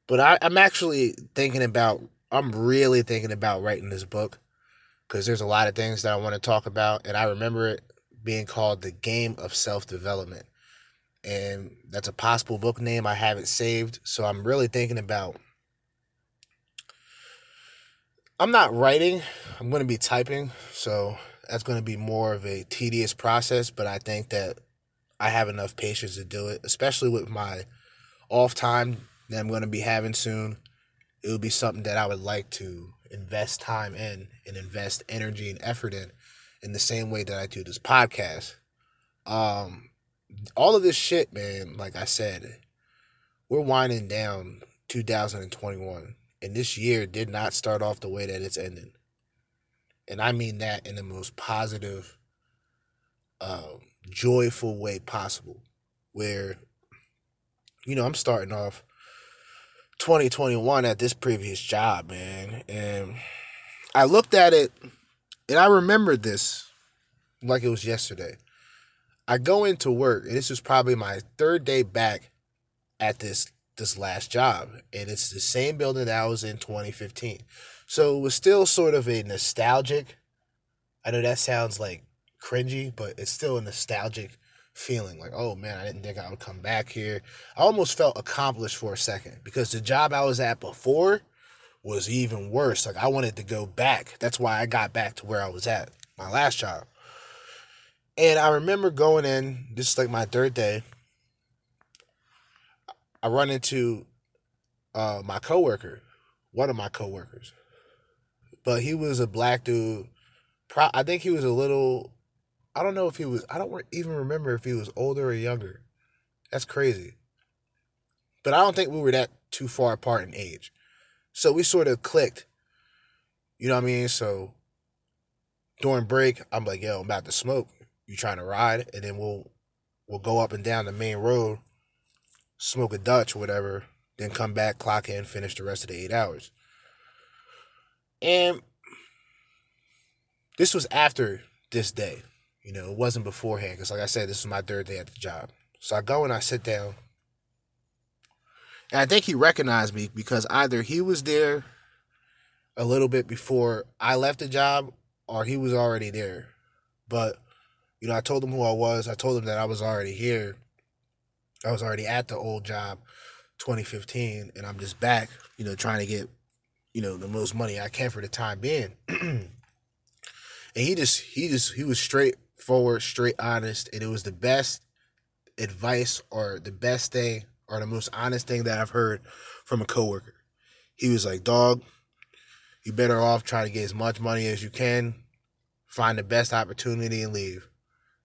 But I, I'm actually thinking about, I'm really thinking about writing this book because there's a lot of things that I want to talk about. And I remember it being called The Game of Self Development. And that's a possible book name. I have it saved. So I'm really thinking about. I'm not writing, I'm going to be typing. So that's going to be more of a tedious process. But I think that I have enough patience to do it, especially with my off time that I'm going to be having soon. It would be something that I would like to invest time in and invest energy and effort in in the same way that I do this podcast. Um all of this shit, man, like I said, we're winding down 2021 and this year did not start off the way that it's ending. And I mean that in the most positive um joyful way possible where you know, I'm starting off 2021 at this previous job, man. And I looked at it and I remembered this like it was yesterday. I go into work, and this was probably my third day back at this this last job, and it's the same building that I was in 2015. So it was still sort of a nostalgic. I know that sounds like cringy, but it's still a nostalgic feeling like, oh man, I didn't think I would come back here. I almost felt accomplished for a second because the job I was at before was even worse. Like I wanted to go back. That's why I got back to where I was at, my last job. And I remember going in, this is like my third day. I run into uh, my coworker, one of my coworkers. But he was a black dude. Pro- I think he was a little I don't know if he was. I don't even remember if he was older or younger. That's crazy. But I don't think we were that too far apart in age. So we sort of clicked. You know what I mean? So during break, I'm like, "Yo, I'm about to smoke. You trying to ride?" And then we'll we'll go up and down the main road, smoke a Dutch whatever, then come back, clock in, finish the rest of the eight hours. And this was after this day. You know, it wasn't beforehand because, like I said, this was my third day at the job. So I go and I sit down. And I think he recognized me because either he was there a little bit before I left the job or he was already there. But, you know, I told him who I was. I told him that I was already here. I was already at the old job 2015 and I'm just back, you know, trying to get, you know, the most money I can for the time being. (clears throat) and he just he just he was straightforward, straight honest, and it was the best advice or the best thing or the most honest thing that I've heard from a coworker. He was like, "Dog, you better off trying to get as much money as you can, find the best opportunity and leave.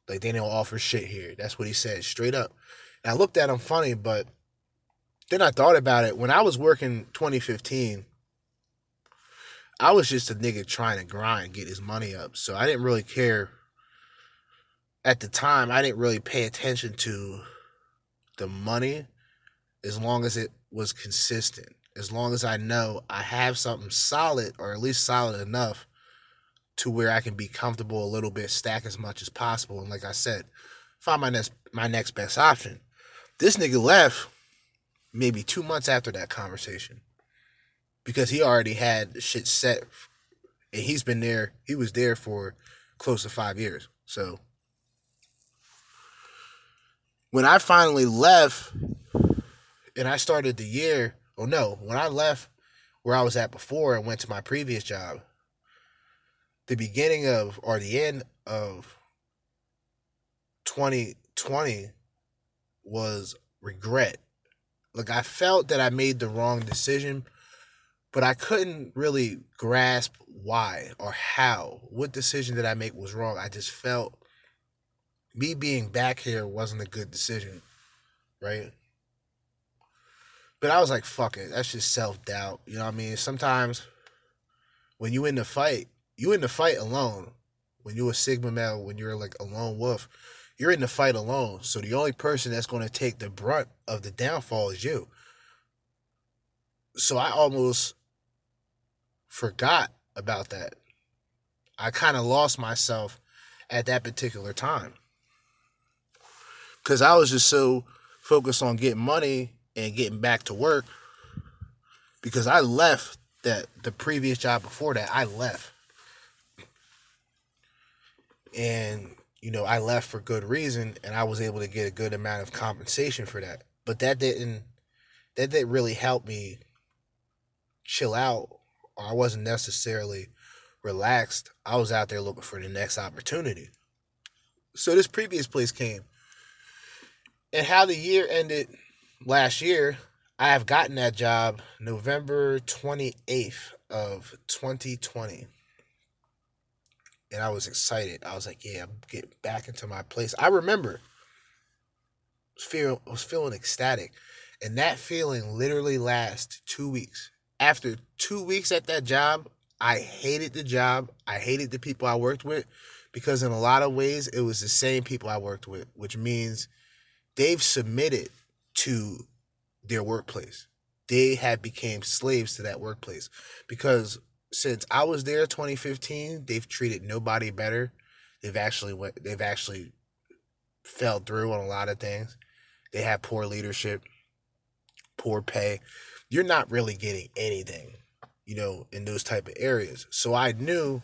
Like they don't offer shit here." That's what he said, straight up. And I looked at him funny, but then I thought about it. When I was working 2015, I was just a nigga trying to grind, get his money up. So I didn't really care at the time I didn't really pay attention to the money as long as it was consistent. As long as I know I have something solid or at least solid enough to where I can be comfortable a little bit, stack as much as possible. And like I said, find my next my next best option. This nigga left maybe two months after that conversation. Because he already had shit set and he's been there, he was there for close to five years. So when I finally left and I started the year, oh no, when I left where I was at before and went to my previous job, the beginning of or the end of 2020 was regret. Like I felt that I made the wrong decision, but I couldn't really grasp why or how. What decision did I make was wrong? I just felt me being back here wasn't a good decision, right? But I was like, fuck it. That's just self doubt. You know what I mean? Sometimes when you in the fight, you in the fight alone. When you're a Sigma male, when you're like a lone wolf, you're in the fight alone. So the only person that's going to take the brunt of the downfall is you. So I almost forgot about that. I kind of lost myself at that particular time. Because I was just so focused on getting money and getting back to work. Because I left that the previous job before that, I left. And, you know, I left for good reason and I was able to get a good amount of compensation for that. But that didn't that didn't really help me chill out. I wasn't necessarily relaxed. I was out there looking for the next opportunity. So this previous place came. And how the year ended last year, I have gotten that job November 28th of 2020. And I was excited. I was like, yeah, getting back into my place. I remember I was feeling ecstatic. And that feeling literally lasts two weeks. After two weeks at that job, I hated the job. I hated the people I worked with because in a lot of ways it was the same people I worked with, which means they've submitted to their workplace. They have became slaves to that workplace because since I was there 2015, they've treated nobody better. They've actually went they've actually fell through on a lot of things. They have poor leadership, poor pay. You're not really getting anything, you know, in those type of areas. So I knew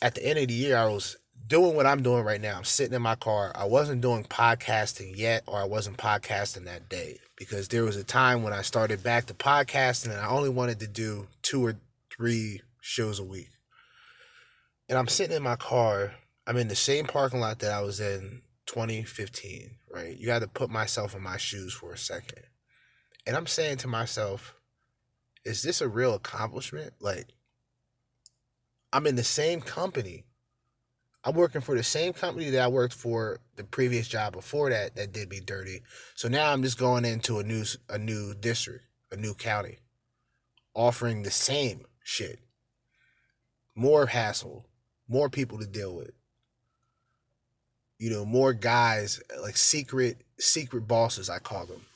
at the end of the year I was doing what I'm doing right now. I'm sitting in my car. I wasn't doing podcasting yet, or I wasn't podcasting that day because there was a time when I started back to podcasting and I only wanted to do two or three shows a week. And I'm sitting in my car. I'm in the same parking lot that I was in 2015, right? You got to put myself in my shoes for a second. And I'm saying to myself, is this a real accomplishment? Like, I'm in the same company I'm working for the same company that I worked for the previous job before that that did me dirty. So now I'm just going into a new a new district, a new county, offering the same shit. More hassle, more people to deal with. You know, more guys like secret secret bosses I call them.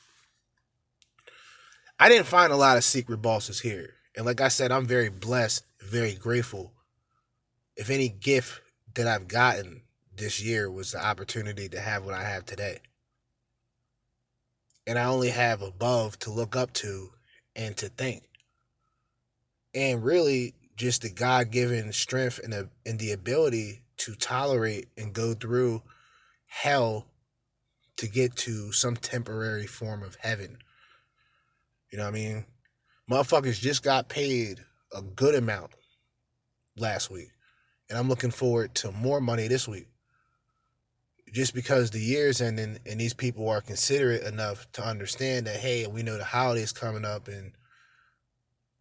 I didn't find a lot of secret bosses here. And like I said, I'm very blessed, very grateful. If any gift that I've gotten this year was the opportunity to have what I have today. And I only have above to look up to and to think. And really just the God given strength and the and the ability to tolerate and go through hell to get to some temporary form of heaven. You know what I mean? Motherfuckers just got paid a good amount last week. And I'm looking forward to more money this week. Just because the year's ending and these people are considerate enough to understand that, hey, we know the holidays coming up and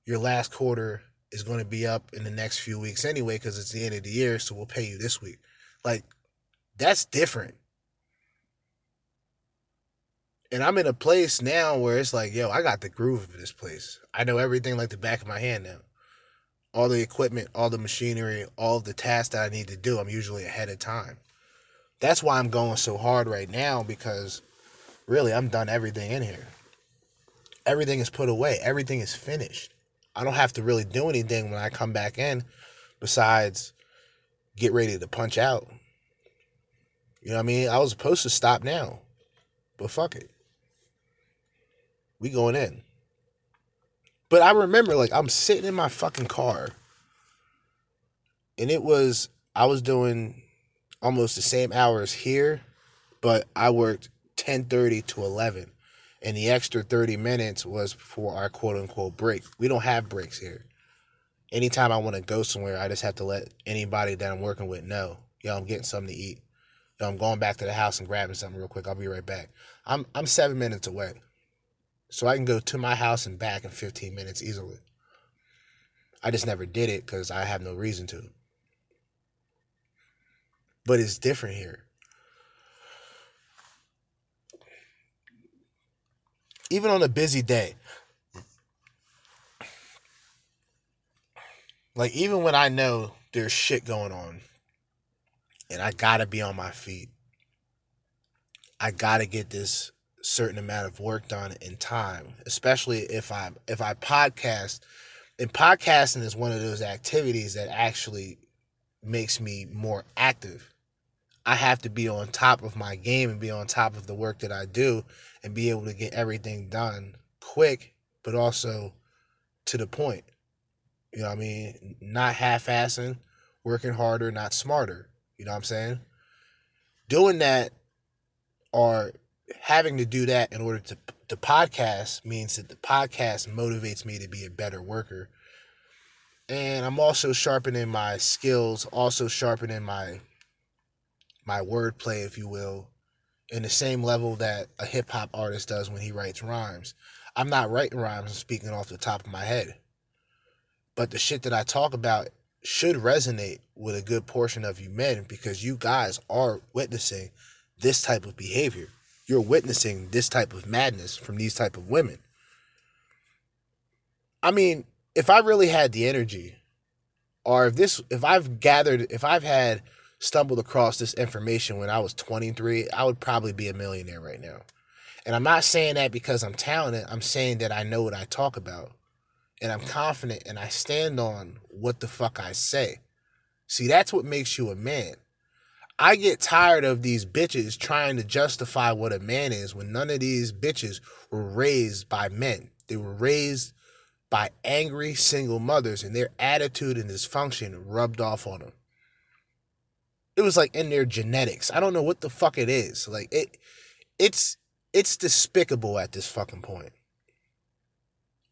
your last quarter is going to be up in the next few weeks anyway because it's the end of the year, so we'll pay you this week. Like, that's different. And I'm in a place now where it's like, yo, I got the groove of this place. I know everything like the back of my hand now all the equipment, all the machinery, all the tasks that I need to do, I'm usually ahead of time. That's why I'm going so hard right now because really I'm done everything in here. Everything is put away, everything is finished. I don't have to really do anything when I come back in besides get ready to punch out. You know what I mean? I was supposed to stop now, but fuck it. We going in. But I remember like I'm sitting in my fucking car and it was I was doing almost the same hours here, but I worked 10:30 to 11 and the extra 30 minutes was for our quote unquote break. We don't have breaks here. Anytime I want to go somewhere, I just have to let anybody that I'm working with know, yo, I'm getting something to eat. Yo, I'm going back to the house and grabbing something real quick. I'll be right back. I'm I'm 7 minutes away. So I can go to my house and back in 15 minutes easily. I just never did it because I have no reason to. But it's different here. Even on a busy day, Like even when I know there's shit going on and I gotta be on my feet, I gotta get this certain amount of work done in time, especially if I if I podcast. And podcasting is one of those activities that actually makes me more active. I have to be on top of my game and be on top of the work that I do and be able to get everything done quick, but also to the point. You know what I mean? Not half assing, working harder, not smarter. You know what I'm saying? Doing that or having to do that in order to to podcast means that the podcast motivates me to be a better worker. And I'm also sharpening my skills, also sharpening my my wordplay, if you will, in the same level that a hip hop artist does when he writes rhymes. I'm not writing rhymes I'm speaking off the top of my head. But the shit that I talk about should resonate with a good portion of you men because you guys are witnessing this type of behavior. You're witnessing this type of madness from these type of women. I mean, if I really had the energy or if this if I've gathered if I've had stumbled across this information when I was 23, I would probably be a millionaire right now. And I'm not saying that because I'm talented. I'm saying that I know what I talk about. And I'm confident and I stand on what the fuck I say. See, that's what makes you a man. I get tired of these bitches trying to justify what a man is when none of these bitches were raised by men. They were raised by angry single mothers and their attitude and dysfunction rubbed off on them. It was like in their genetics. I don't know what the fuck it is. Like it it's it's despicable at this fucking point.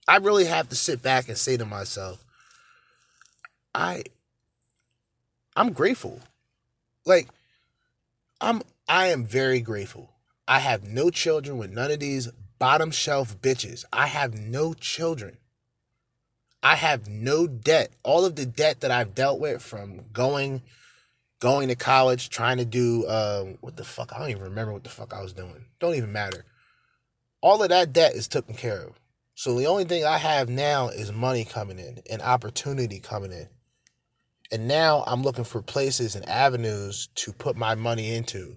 I really have to sit back and say to myself, I I'm grateful. Like I'm I am very grateful. I have no children with none of these bottom shelf bitches. I have no children. I have no debt. All of the debt that I've dealt with from going going to college, trying to do um, what the fuck? I don't even remember what the fuck I was doing. Don't even matter. All of that debt is taken care of. So the only thing I have now is money coming in and opportunity coming in. And now I'm looking for places and avenues to put my money into.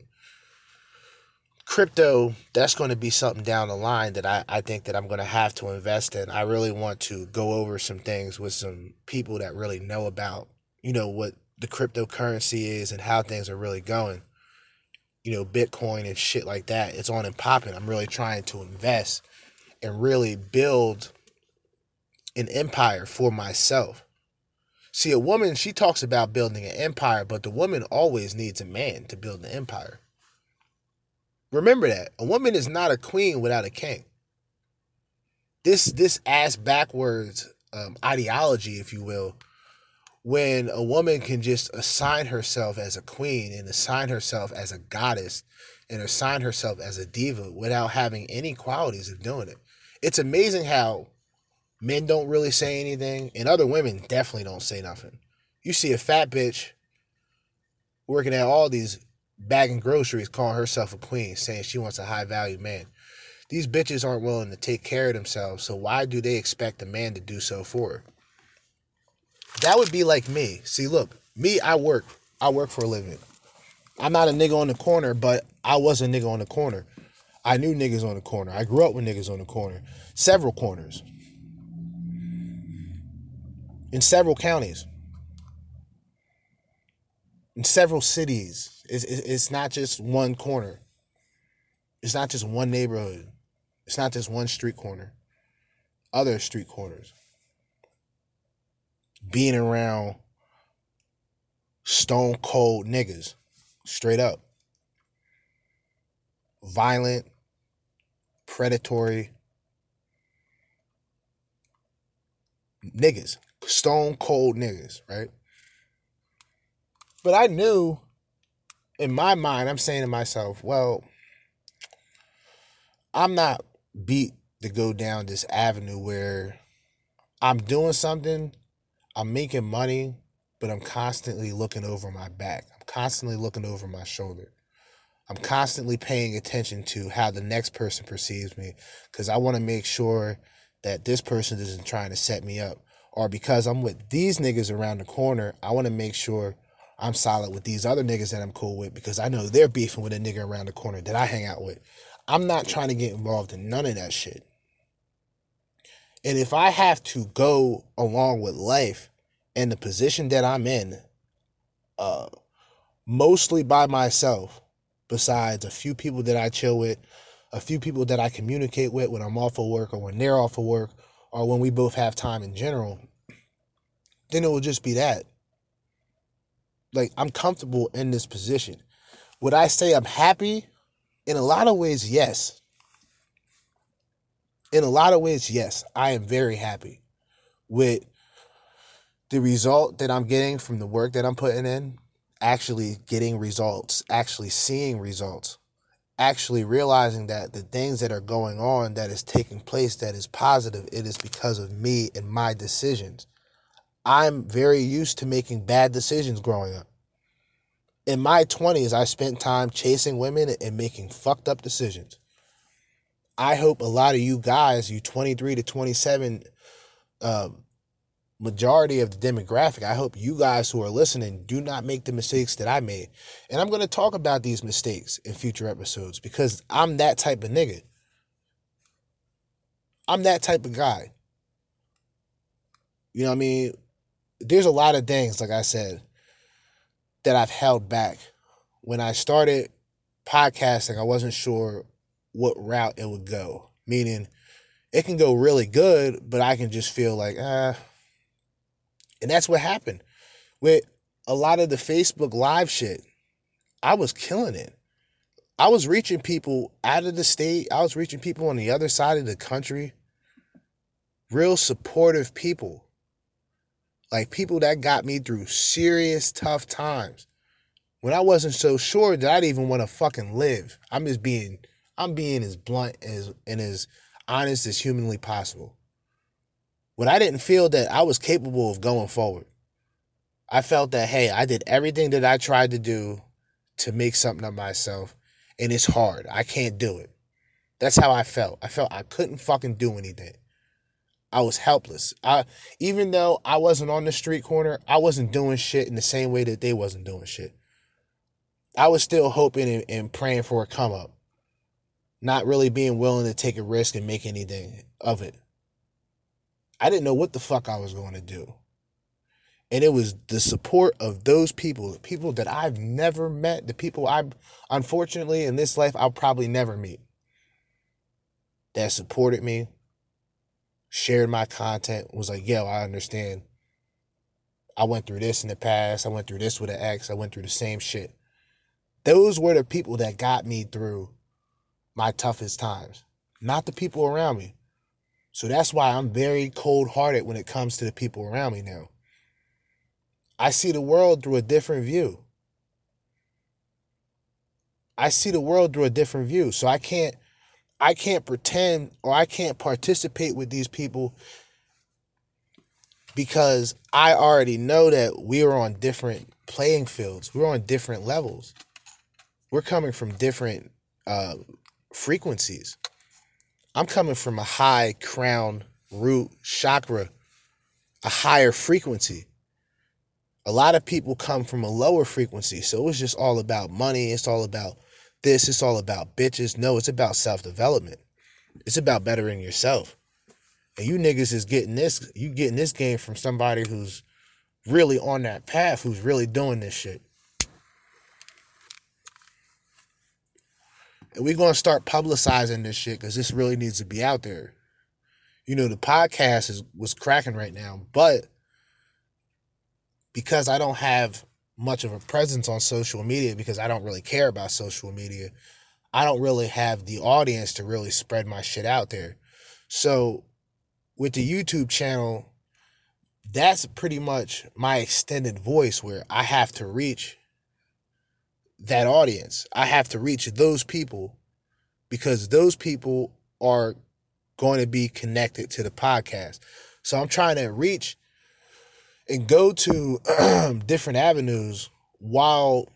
Crypto, that's going to be something down the line that I, I think that I'm going to have to invest in. I really want to go over some things with some people that really know about, you know, what the cryptocurrency is and how things are really going. You know, Bitcoin and shit like that. It's on and popping. I'm really trying to invest and really build an empire for myself. See, a woman, she talks about building an empire, but the woman always needs a man to build an empire. Remember that. A woman is not a queen without a king. This this ass backwards um, ideology, if you will, when a woman can just assign herself as a queen and assign herself as a goddess and assign herself as a diva without having any qualities of doing it. It's amazing how men don't really say anything and other women definitely don't say nothing. You see a fat bitch working at all these bagging groceries calling herself a queen, saying she wants a high value man. These bitches aren't willing to take care of themselves, so why do they expect a man to do so for her? That would be like me. See, look, me, I work. I work for a living. I'm not a nigga on the corner, but I was a nigga on the corner. I knew niggas on the corner. I grew up with niggas on the corner. Several corners. In several counties. In several cities. It's, it's not just one corner. It's not just one neighborhood. It's not just one street corner. Other street corners. Being around stone cold niggas. Straight up. Violent, predatory niggas. Stone cold niggas, right? But I knew in my mind, I'm saying to myself, well, I'm not beat to go down this avenue where I'm doing something, I'm making money, but I'm constantly looking over my back. I'm constantly looking over my shoulder. I'm constantly paying attention to how the next person perceives me because I want to make sure that this person isn't trying to set me up or because I'm with these niggas around the corner, I want to make sure I'm solid with these other niggas that I'm cool with because I know they're beefing with a nigga around the corner that I hang out with. I'm not trying to get involved in none of that shit. And if I have to go along with life and the position that I'm in, uh, mostly by myself, besides a few people that I chill with, a few people that I communicate with when I'm off of work or when they're off of work or when we both have time in general, then it will just be that. Like, I'm comfortable in this position. Would I say I'm happy? In a lot of ways, yes. In a lot of ways, yes. I am very happy with the result that I'm getting from the work that I'm putting in, actually getting results, actually seeing results, actually realizing that the things that are going on that is taking place that is positive, it is because of me and my decisions. I'm very used to making bad decisions growing up. In my 20s, I spent time chasing women and making fucked up decisions. I hope a lot of you guys, you 23 to 27, um, majority of the demographic, I hope you guys who are listening do not make the mistakes that I made. And I'm going to talk about these mistakes in future episodes because I'm that type of nigga. I'm that type of guy. You know what I mean? There's a lot of things, like I said, that I've held back. When I started podcasting, I wasn't sure what route it would go. Meaning, it can go really good, but I can just feel like, ah. And that's what happened with a lot of the Facebook Live shit. I was killing it. I was reaching people out of the state. I was reaching people on the other side of the country. Real supportive people. Like people that got me through serious tough times. When I wasn't so sure that I'd even want to fucking live. I'm just being I'm being as blunt as and as honest as humanly possible. When I didn't feel that I was capable of going forward. I felt that hey, I did everything that I tried to do to make something of myself and it's hard. I can't do it. That's how I felt. I felt I couldn't fucking do anything. I was helpless. I even though I wasn't on the street corner, I wasn't doing shit in the same way that they wasn't doing shit. I was still hoping and, and praying for a come up. Not really being willing to take a risk and make anything of it. I didn't know what the fuck I was going to do. And it was the support of those people, the people that I've never met, the people I, unfortunately, in this life, I'll probably never meet, that supported me, shared my content, was like, yo, I understand. I went through this in the past. I went through this with an ex. I went through the same shit. Those were the people that got me through my toughest times, not the people around me. So that's why I'm very cold hearted when it comes to the people around me now. I see the world through a different view. I see the world through a different view. So I can't I can't pretend or I can't participate with these people because I already know that we are on different playing fields. We're on different levels. We're coming from different uh, frequencies. I'm coming from a high crown root chakra, a higher frequency. A lot of people come from a lower frequency. So it's just all about money. It's all about this. It's all about bitches. No, it's about self development. It's about bettering yourself. And you niggas is getting this, you getting this game from somebody who's really on that path, who's really doing this shit. And we're gonna start publicizing this shit because this really needs to be out there. You know, the podcast is was cracking right now, but because I don't have much of a presence on social media because I don't really care about social media, I don't really have the audience to really spread my shit out there. So with the YouTube channel, that's pretty much my extended voice where I have to reach that audience. I have to reach those people because those people are going to be connected to the podcast. So I'm trying to reach and go to (clears throat) different avenues while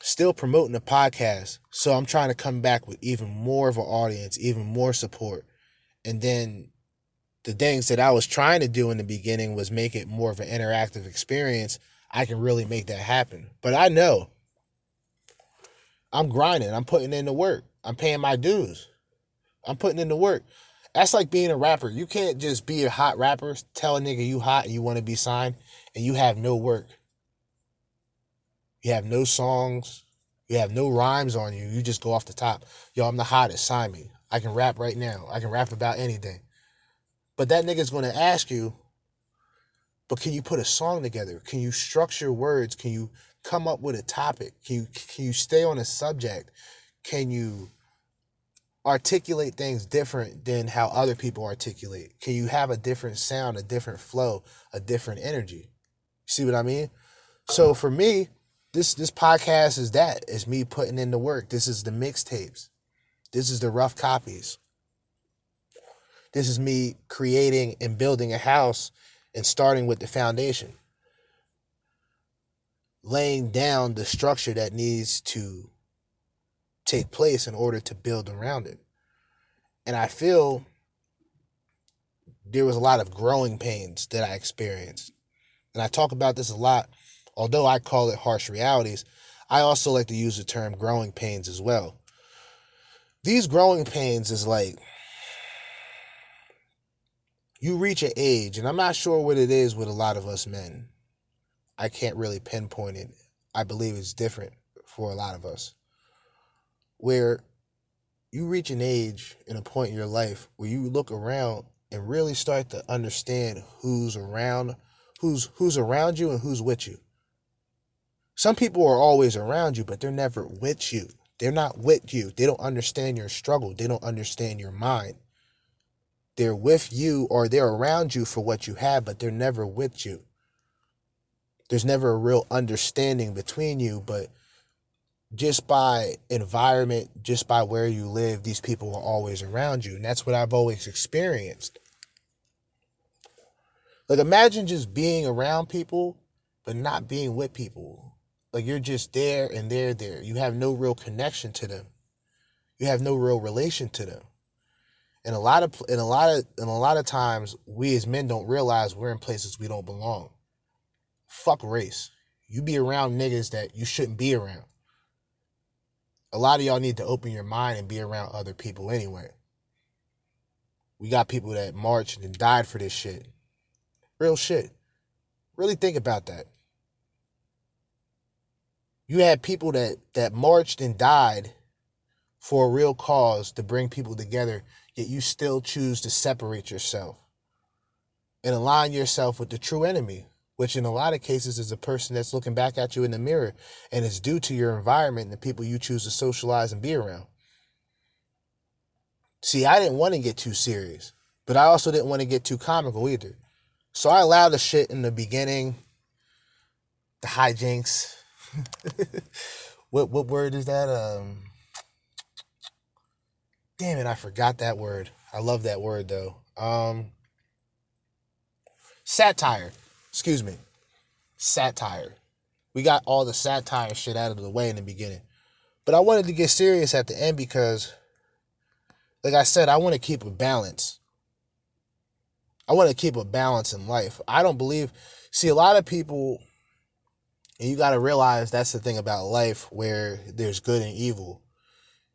still promoting the podcast. So I'm trying to come back with even more of an audience, even more support. And then the things that I was trying to do in the beginning was make it more of an interactive experience, I can really make that happen. But I know I'm grinding, I'm putting in the work, I'm paying my dues, I'm putting in the work. That's like being a rapper. You can't just be a hot rapper, tell a nigga you hot and you want to be signed, and you have no work. You have no songs, you have no rhymes on you. You just go off the top. Yo, I'm the hottest, sign me. I can rap right now. I can rap about anything. But that nigga's gonna ask you, but can you put a song together? Can you structure words? Can you come up with a topic? Can you can you stay on a subject? Can you articulate things different than how other people articulate? Can you have a different sound, a different flow, a different energy? See what I mean? So for me, this this podcast is that. It's me putting in the work. This is the mixtapes. This is the rough copies. This is me creating and building a house and starting with the foundation. Laying down the structure that needs to take place in order to build around it. And I feel there was a lot of growing pains that I experienced. And I talk about this a lot, although I call it harsh realities. I also like to use the term growing pains as well. These growing pains is like you reach an age, and I'm not sure what it is with a lot of us men. I can't really pinpoint it. I believe it's different for a lot of us. Where you reach an age and a point in your life where you look around and really start to understand who's around, who's who's around you and who's with you. Some people are always around you, but they're never with you. They're not with you. They don't understand your struggle. They don't understand your mind. They're with you or they're around you for what you have, but they're never with you. There's never a real understanding between you, but just by environment, just by where you live, these people are always around you. And that's what I've always experienced. Like, imagine just being around people, but not being with people. Like, you're just there and they're there. You have no real connection to them, you have no real relation to them. And a lot of and a lot of and a lot of times we as men don't realize we're in places we don't belong. Fuck race. You be around niggas that you shouldn't be around. A lot of y'all need to open your mind and be around other people anyway. We got people that marched and died for this shit. Real shit. Really think about that. You had people that that marched and died for a real cause to bring people together, yet you still choose to separate yourself and align yourself with the true enemy, which in a lot of cases is a person that's looking back at you in the mirror and it's due to your environment and the people you choose to socialize and be around. See, I didn't want to get too serious, but I also didn't want to get too comical either. So I allowed the shit in the beginning, the hijinks. (laughs) what what word is that? Um Damn it, I forgot that word. I love that word though. Um satire. Excuse me. Satire. We got all the satire shit out of the way in the beginning. But I wanted to get serious at the end because like I said, I want to keep a balance. I want to keep a balance in life. I don't believe see a lot of people and you got to realize that's the thing about life where there's good and evil.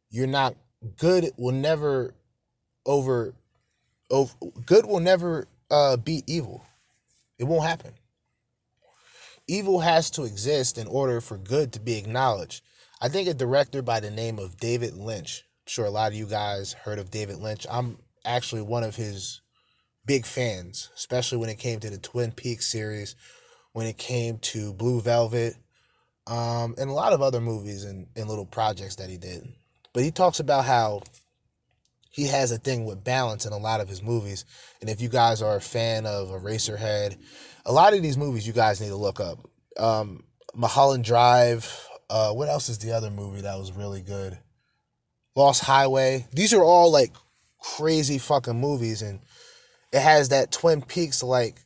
You're not good will never over over good will never uh beat evil. It won't happen. Evil has to exist in order for good to be acknowledged. I think a director by the name of David Lynch. I'm sure a lot of you guys heard of David Lynch. I'm actually one of his big fans, especially when it came to the Twin Peaks series, when it came to Blue Velvet, um, and a lot of other movies and, and little projects that he did. But he talks about how he has a thing with balance in a lot of his movies. And if you guys are a fan of Eraserhead, a lot of these movies you guys need to look up. Um, Mulholland Drive. Uh, what else is the other movie that was really good? Lost Highway. These are all like crazy fucking movies, and it has that Twin Peaks like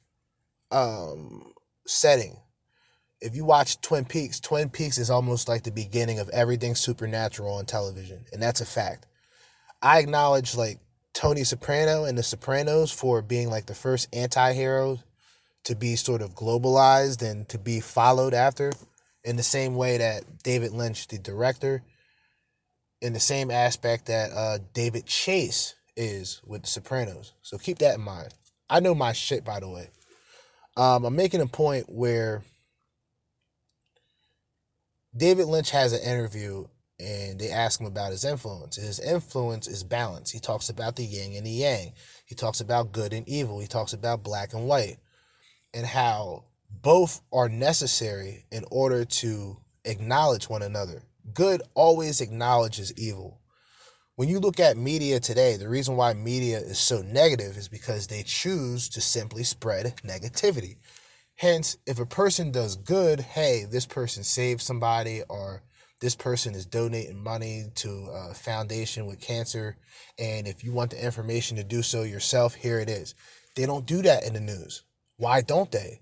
um, setting. If you watch Twin Peaks, Twin Peaks is almost like the beginning of everything supernatural on television, and that's a fact. I acknowledge like Tony Soprano and The Sopranos for being like the first anti hero to be sort of globalized and to be followed after in the same way that David Lynch, the director, in the same aspect that uh, David Chase is with The Sopranos. So keep that in mind. I know my shit, by the way. Um, I'm making a point where David Lynch has an interview and they ask him about his influence. His influence is balance. He talks about the yin and the yang. He talks about good and evil. He talks about black and white and how both are necessary in order to acknowledge one another. Good always acknowledges evil. When you look at media today, the reason why media is so negative is because they choose to simply spread negativity. Hence, if a person does good, hey, this person saved somebody or this person is donating money to a foundation with cancer. And if you want the information to do so yourself, here it is. They don't do that in the news. Why don't they?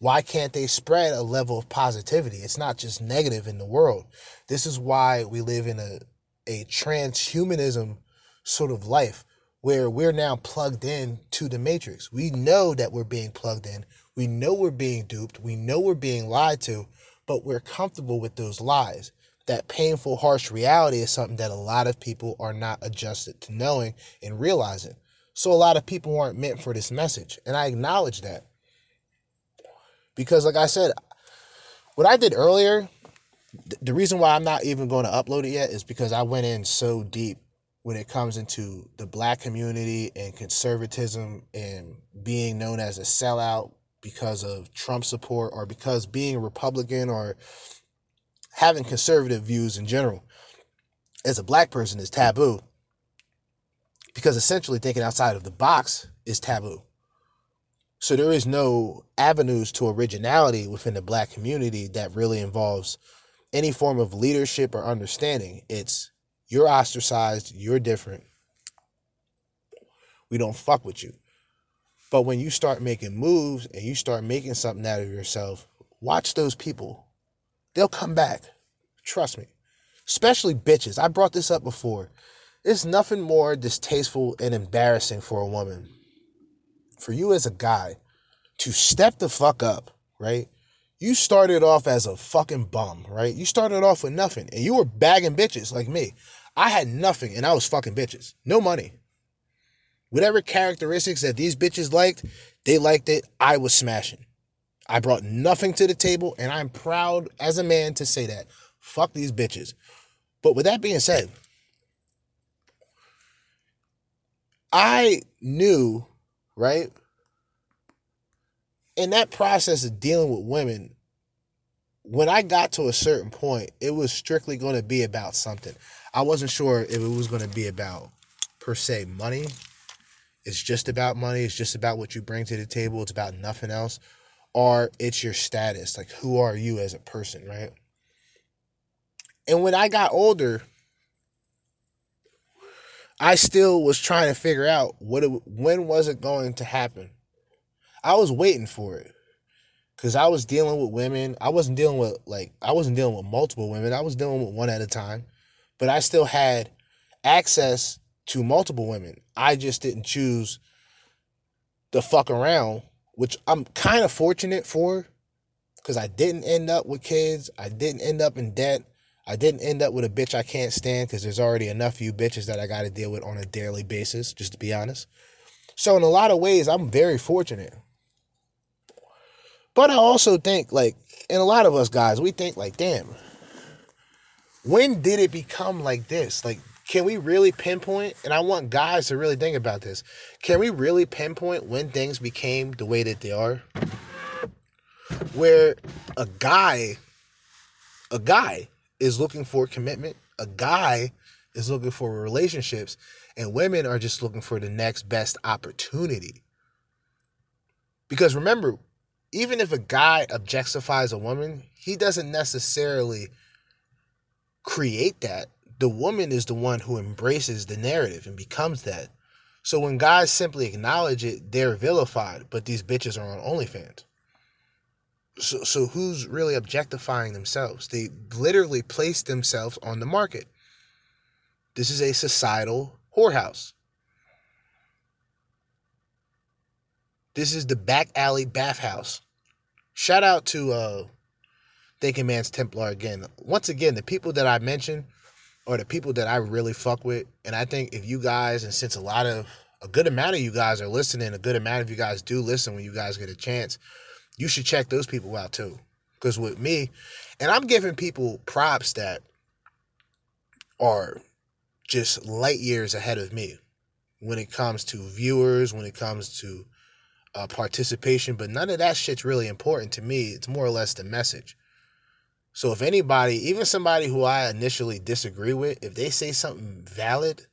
Why can't they spread a level of positivity? It's not just negative in the world. This is why we live in a, a transhumanism sort of life where we're now plugged in to the matrix. We know that we're being plugged in. We know we're being duped. We know we're being lied to, but we're comfortable with those lies. That painful, harsh reality is something that a lot of people are not adjusted to knowing and realizing. So a lot of people aren't meant for this message. And I acknowledge that. Because, like I said, what I did earlier, the reason why I'm not even going to upload it yet is because I went in so deep when it comes into the black community and conservatism and being known as a sellout because of Trump support or because being a Republican or having conservative views in general as a black person is taboo because essentially thinking outside of the box is taboo. So there is no avenues to originality within the black community that really involves any form of leadership or understanding. It's you're ostracized, you're different. We don't fuck with you. But when you start making moves and you start making something out of yourself, watch those people. They'll come back. Trust me. Especially bitches. I brought this up before. It's nothing more distasteful and embarrassing for a woman, for you as a guy, to step the fuck up, right? You started off as a fucking bum, right? You started off with nothing and you were bagging bitches like me. I had nothing and I was fucking bitches. No money. Whatever characteristics that these bitches liked, they liked it. I was smashing. I brought nothing to the table and I'm proud as a man to say that. Fuck these bitches. But with that being said, I knew, right? In that process of dealing with women, when I got to a certain point, it was strictly going to be about something. I wasn't sure if it was going to be about, per se, money. It's just about money. It's just about what you bring to the table. It's about nothing else. Or it's your status. Like, who are you as a person, right? And when I got older, I still was trying to figure out what it, when was it going to happen. I was waiting for it because I was dealing with women. I wasn't dealing with like I wasn't dealing with multiple women. I was dealing with one at a time, but I still had access to multiple women. I just didn't choose the fuck around, which I'm kind of fortunate for because I didn't end up with kids. I didn't end up in debt. I didn't end up with a bitch I can't stand because there's already enough of you bitches that I got to deal with on a daily basis, just to be honest. So, in a lot of ways, I'm very fortunate. But I also think, like, and a lot of us guys, we think, like, damn, when did it become like this? Like, can we really pinpoint? And I want guys to really think about this. Can we really pinpoint when things became the way that they are? Where a guy, a guy is looking for commitment, a guy is looking for relationships, and women are just looking for the next best opportunity. Because remember, even if a guy objectifies a woman, he doesn't necessarily create that. The woman is the one who embraces the narrative and becomes that. So when guys simply acknowledge it, they're vilified, but these bitches are on OnlyFans. So, so who's really objectifying themselves? They literally place themselves on the market. This is a societal whorehouse. This is the back alley bathhouse. Shout out to uh Thinking Man's Templar again. Once again, the people that I mentioned are the people that I really fuck with. And I think if you guys, and since a lot of a good amount of you guys are listening, a good amount of you guys do listen when you guys get a chance, you should check those people out too. Because with me, and I'm giving people props that are just light years ahead of me when it comes to viewers, when it comes to uh, participation, but none of that shit's really important to me. It's more or less the message. So if anybody, even somebody who I initially disagree with, if they say something valid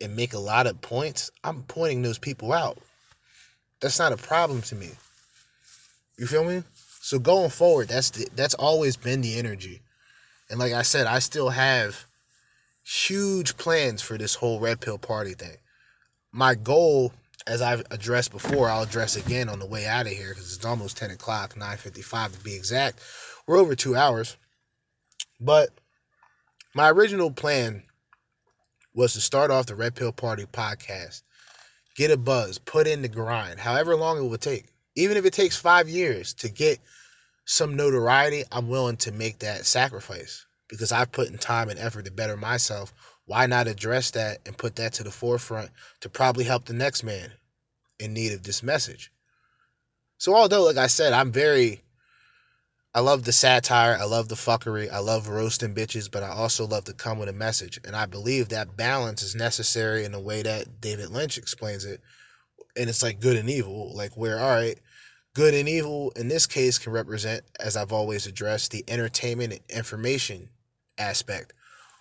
and make a lot of points, I'm pointing those people out. That's not a problem to me. You feel me? So going forward, that's the, that's always been the energy. And like I said, I still have huge plans for this whole red pill party thing. My goal, as I've addressed before, I'll address again on the way out of here because it's almost 10 o'clock, 9.55 to be exact. We're over two hours. But my original plan was to start off the Red Pill Party podcast, get a buzz, put in the grind, however long it would take. Even if it takes five years to get some notoriety, I'm willing to make that sacrifice because I've put in time and effort to better myself. Why not address that and put that to the forefront to probably help the next man in need of this message? So, although, like I said, I'm very, I love the satire, I love the fuckery, I love roasting bitches, but I also love to come with a message. And I believe that balance is necessary in the way that David Lynch explains it. And it's like good and evil, like where, all right, good and evil in this case can represent, as I've always addressed, the entertainment and information aspect,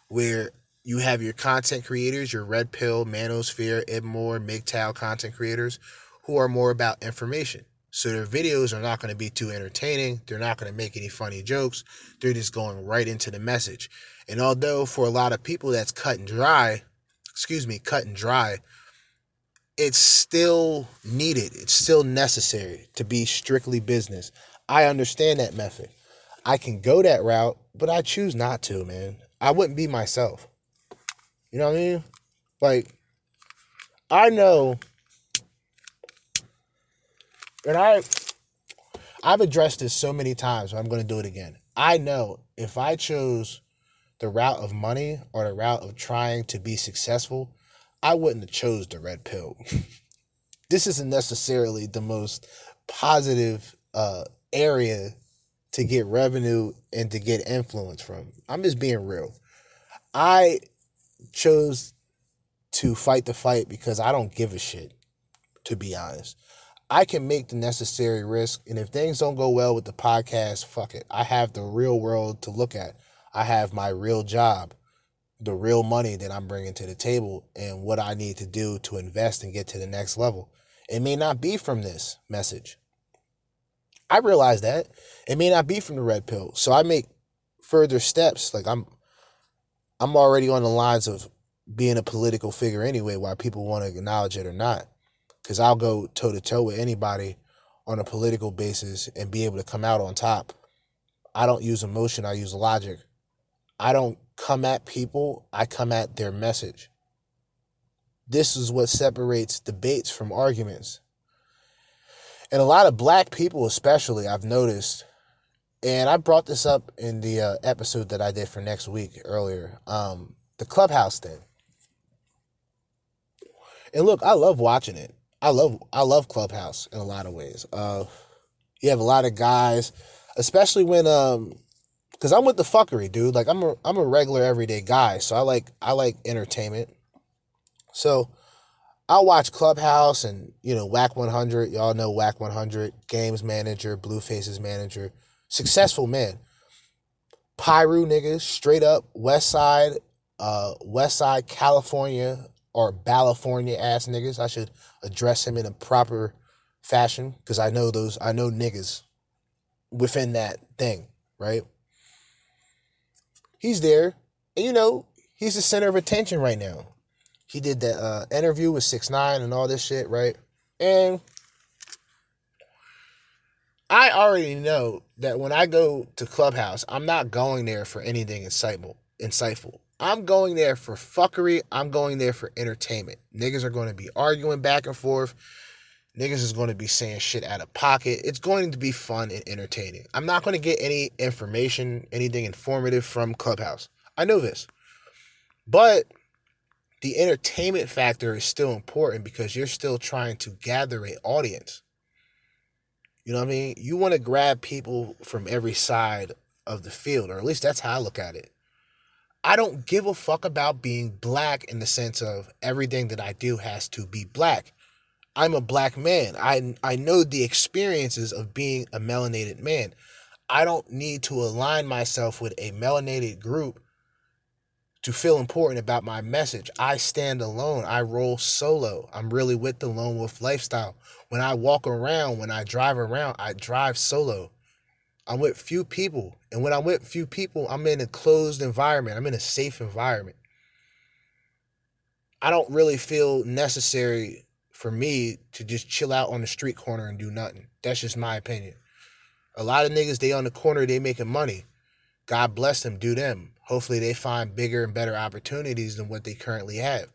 where you have your content creators, your Red Pill, Manosphere, Ibmore, MGTOW content creators, who are more about information. So their videos are not going to be too entertaining. They're not going to make any funny jokes. They're just going right into the message. And although for a lot of people that's cut and dry, excuse me, cut and dry, it's still needed. It's still necessary to be strictly business. I understand that method. I can go that route, but I choose not to, man. I wouldn't be myself. You know what I mean? Like, I know, and I, I've addressed this so many times, but I'm going to do it again. I know if I chose the route of money or the route of trying to be successful, I wouldn't have chose the red pill. (laughs) this isn't necessarily the most positive uh, area to get revenue and to get influence from. I'm just being real. I chose to fight the fight because I don't give a shit, to be honest. I can make the necessary risk, and if things don't go well with the podcast, fuck it. I have the real world to look at. I have my real job, the real money that I'm bringing to the table, and what I need to do to invest and get to the next level. It may not be from this message. I realize that. It may not be from the red pill. So I make further steps. Like I'm I'm already on the lines of being a political figure anyway, why people want to acknowledge it or not. Because I'll go toe to toe with anybody on a political basis and be able to come out on top. I don't use emotion, I use logic. I don't come at people, I come at their message. This is what separates debates from arguments. And a lot of black people, especially, I've noticed, and I brought this up in the uh, episode that I did for next week earlier, um, the clubhouse thing. And look, I love watching it. I love I love Clubhouse in a lot of ways. Uh, you have a lot of guys, especially when um, because I'm with the fuckery, dude. Like I'm a I'm a regular everyday guy, so I like I like entertainment. So I'll watch Clubhouse and you know Whack 100. Y'all know Whack 100, games manager, Blueface's manager, successful man. Piru niggas, straight up West Side, uh, West Side, California, or California ass niggas. I should address him in a proper fashion because I know those. I know niggas within that thing, right? He's there, and you know he's the center of attention right now. He did that uh, interview with Six Nine and all this shit, right? And I already know that when I go to Clubhouse, I'm not going there for anything insightful. Insightful. I'm going there for fuckery. I'm going there for entertainment. Niggas are going to be arguing back and forth. Niggas is going to be saying shit out of pocket. It's going to be fun and entertaining. I'm not going to get any information, anything informative from Clubhouse. I know this. But the entertainment factor is still important because you're still trying to gather an audience. You know what I mean? You want to grab people from every side of the field, or at least that's how I look at it. I don't give a fuck about being black in the sense of everything that I do has to be black. I'm a black man. I I know the experiences of being a melanated man. I don't need to align myself with a melanated group to feel important about my message. I stand alone. I roll solo. I'm really with the lone wolf lifestyle. When I walk around, when I drive around, I drive solo. I'm with few people. And when I'm with few people, I'm in a closed environment. I'm in a safe environment. I don't really feel necessary for me to just chill out on the street corner and do nothing. That's just my opinion. A lot of niggas, they on the corner, they making money. God bless them, do them. Hopefully they find bigger and better opportunities than what they currently have.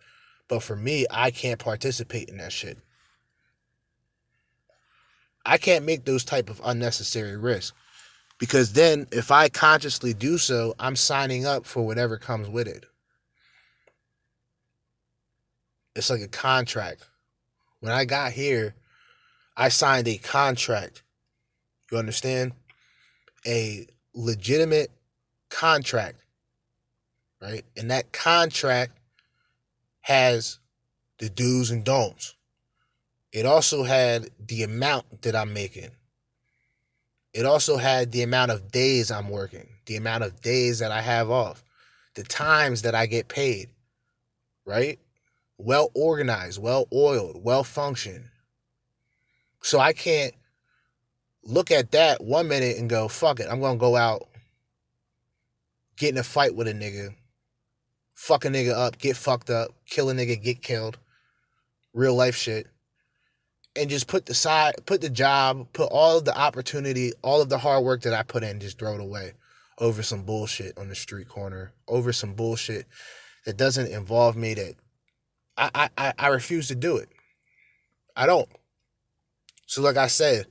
But for me, I can't participate in that shit. I can't make those type of unnecessary risks. Because then if I consciously do so, I'm signing up for whatever comes with it. It's like a contract. When I got here, I signed a contract. You understand? A legitimate contract. Right? And that contract has the do's and don'ts. It also had the amount that I'm making. It also had the amount of days I'm working, the amount of days that I have off, the times that I get paid, right? Well organized, well oiled, well functioned. So I can't look at that one minute and go, fuck it, I'm gonna go out, get in a fight with a nigga, fuck a nigga up, get fucked up, kill a nigga, get killed. Real life shit and just put the side put the job put all of the opportunity all of the hard work that i put in just throw it away over some bullshit on the street corner over some bullshit that doesn't involve me that i i i refuse to do it. I don't. So like i said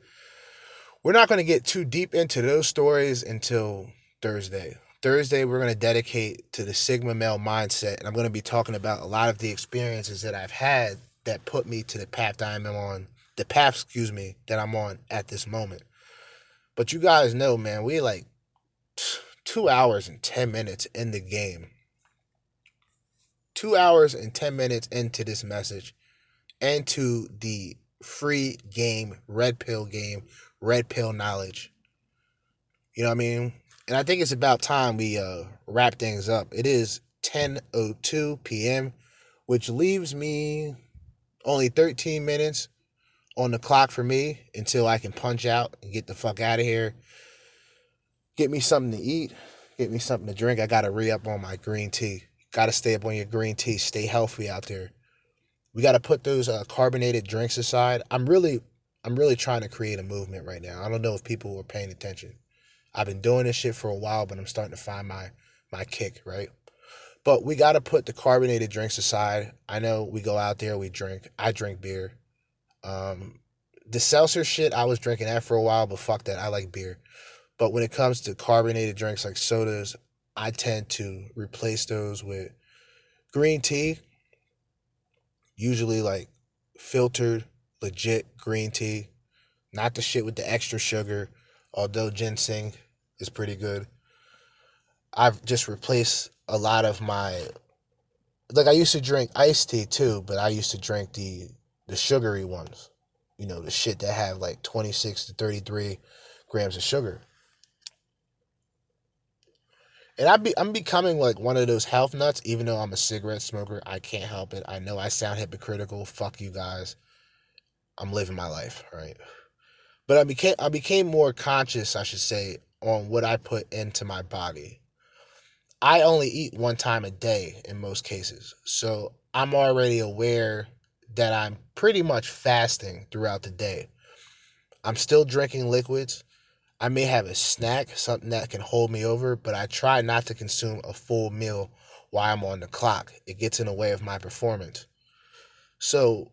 we're not going to get too deep into those stories until thursday. Thursday we're going to dedicate to the sigma male mindset and i'm going to be talking about a lot of the experiences that i've had that put me to the path that I'm on, the path, excuse me, that I'm on at this moment. But you guys know, man, we like two hours and 10 minutes in the game. Two hours and 10 minutes into this message and to the free game, red pill game, red pill knowledge. You know what I mean? And I think it's about time we uh, wrap things up. It is 10:02 p.m., which leaves me only 13 minutes on the clock for me until I can punch out and get the fuck out of here. Get me something to eat, get me something to drink. I got to re up on my green tea. Got to stay up on your green tea. Stay healthy out there. We got to put those uh, carbonated drinks aside. I'm really, I'm really trying to create a movement right now. I don't know if people are paying attention. I've been doing this shit for a while, but I'm starting to find my my kick, right? But we got to put the carbonated drinks aside. I know we go out there, we drink. I drink beer. Um, the seltzer shit, I was drinking that for a while, but fuck that. I like beer. But when it comes to carbonated drinks like sodas, I tend to replace those with green tea. Usually like filtered, legit green tea. Not the shit with the extra sugar, although ginseng is pretty good. I've just replaced a lot of my like I used to drink iced tea too, but I used to drink the the sugary ones. You know, the shit that have like 26 to 33 grams of sugar. And I be I'm becoming like one of those health nuts, even though I'm a cigarette smoker. I can't help it. I know I sound hypocritical. Fuck you guys. I'm living my life, right? But I became I became more conscious, I should say, on what I put into my body. I only eat one time a day in most cases. So I'm already aware that I'm pretty much fasting throughout the day. I'm still drinking liquids. I may have a snack, something that can hold me over, but I try not to consume a full meal while I'm on the clock. It gets in the way of my performance. So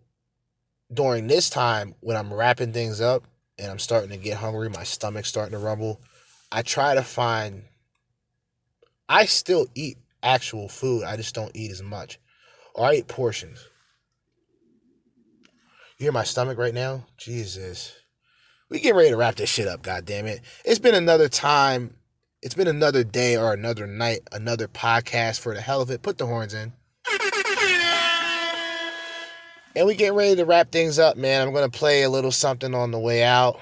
during this time when I'm wrapping things up and I'm starting to get hungry, my stomach's starting to rumble, I try to find I still eat actual food. I just don't eat as much. Or I eat portions. You hear my stomach right now? Jesus. We get ready to wrap this shit up, God damn it. It's been another time. It's been another day or another night, another podcast for the hell of it. Put the horns in. And we getting ready to wrap things up, man. I'm gonna play a little something on the way out.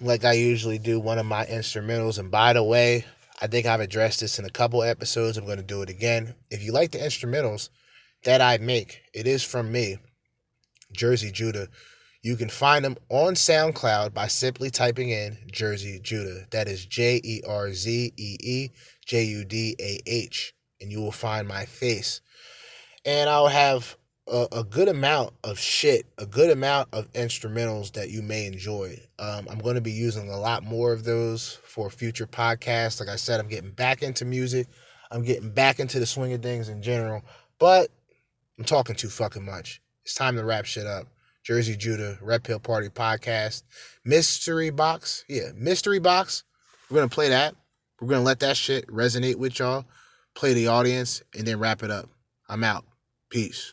Like I usually do, one of my instrumentals. And by the way, I think I've addressed this in a couple episodes. I'm gonna do it again. If you like the instrumentals that I make, it is from me, Jerzee Judah. You can find them on SoundCloud by simply typing in Jerzee Judah. That is J E R Z E E J U D A H. And you will find my face. And I'll have a, a good amount of shit, a good amount of instrumentals that you may enjoy. Um, I'm going to be using a lot more of those for future podcasts. Like I said, I'm getting back into music. I'm getting back into the swing of things in general. But I'm talking too fucking much. It's time to wrap shit up. Jerzee Judah, Red Pill Party Podcast, Mystery Box. Yeah, Mystery Box. We're going to play that. We're going to let that shit resonate with y'all, play the audience, and then wrap it up. I'm out. Peace.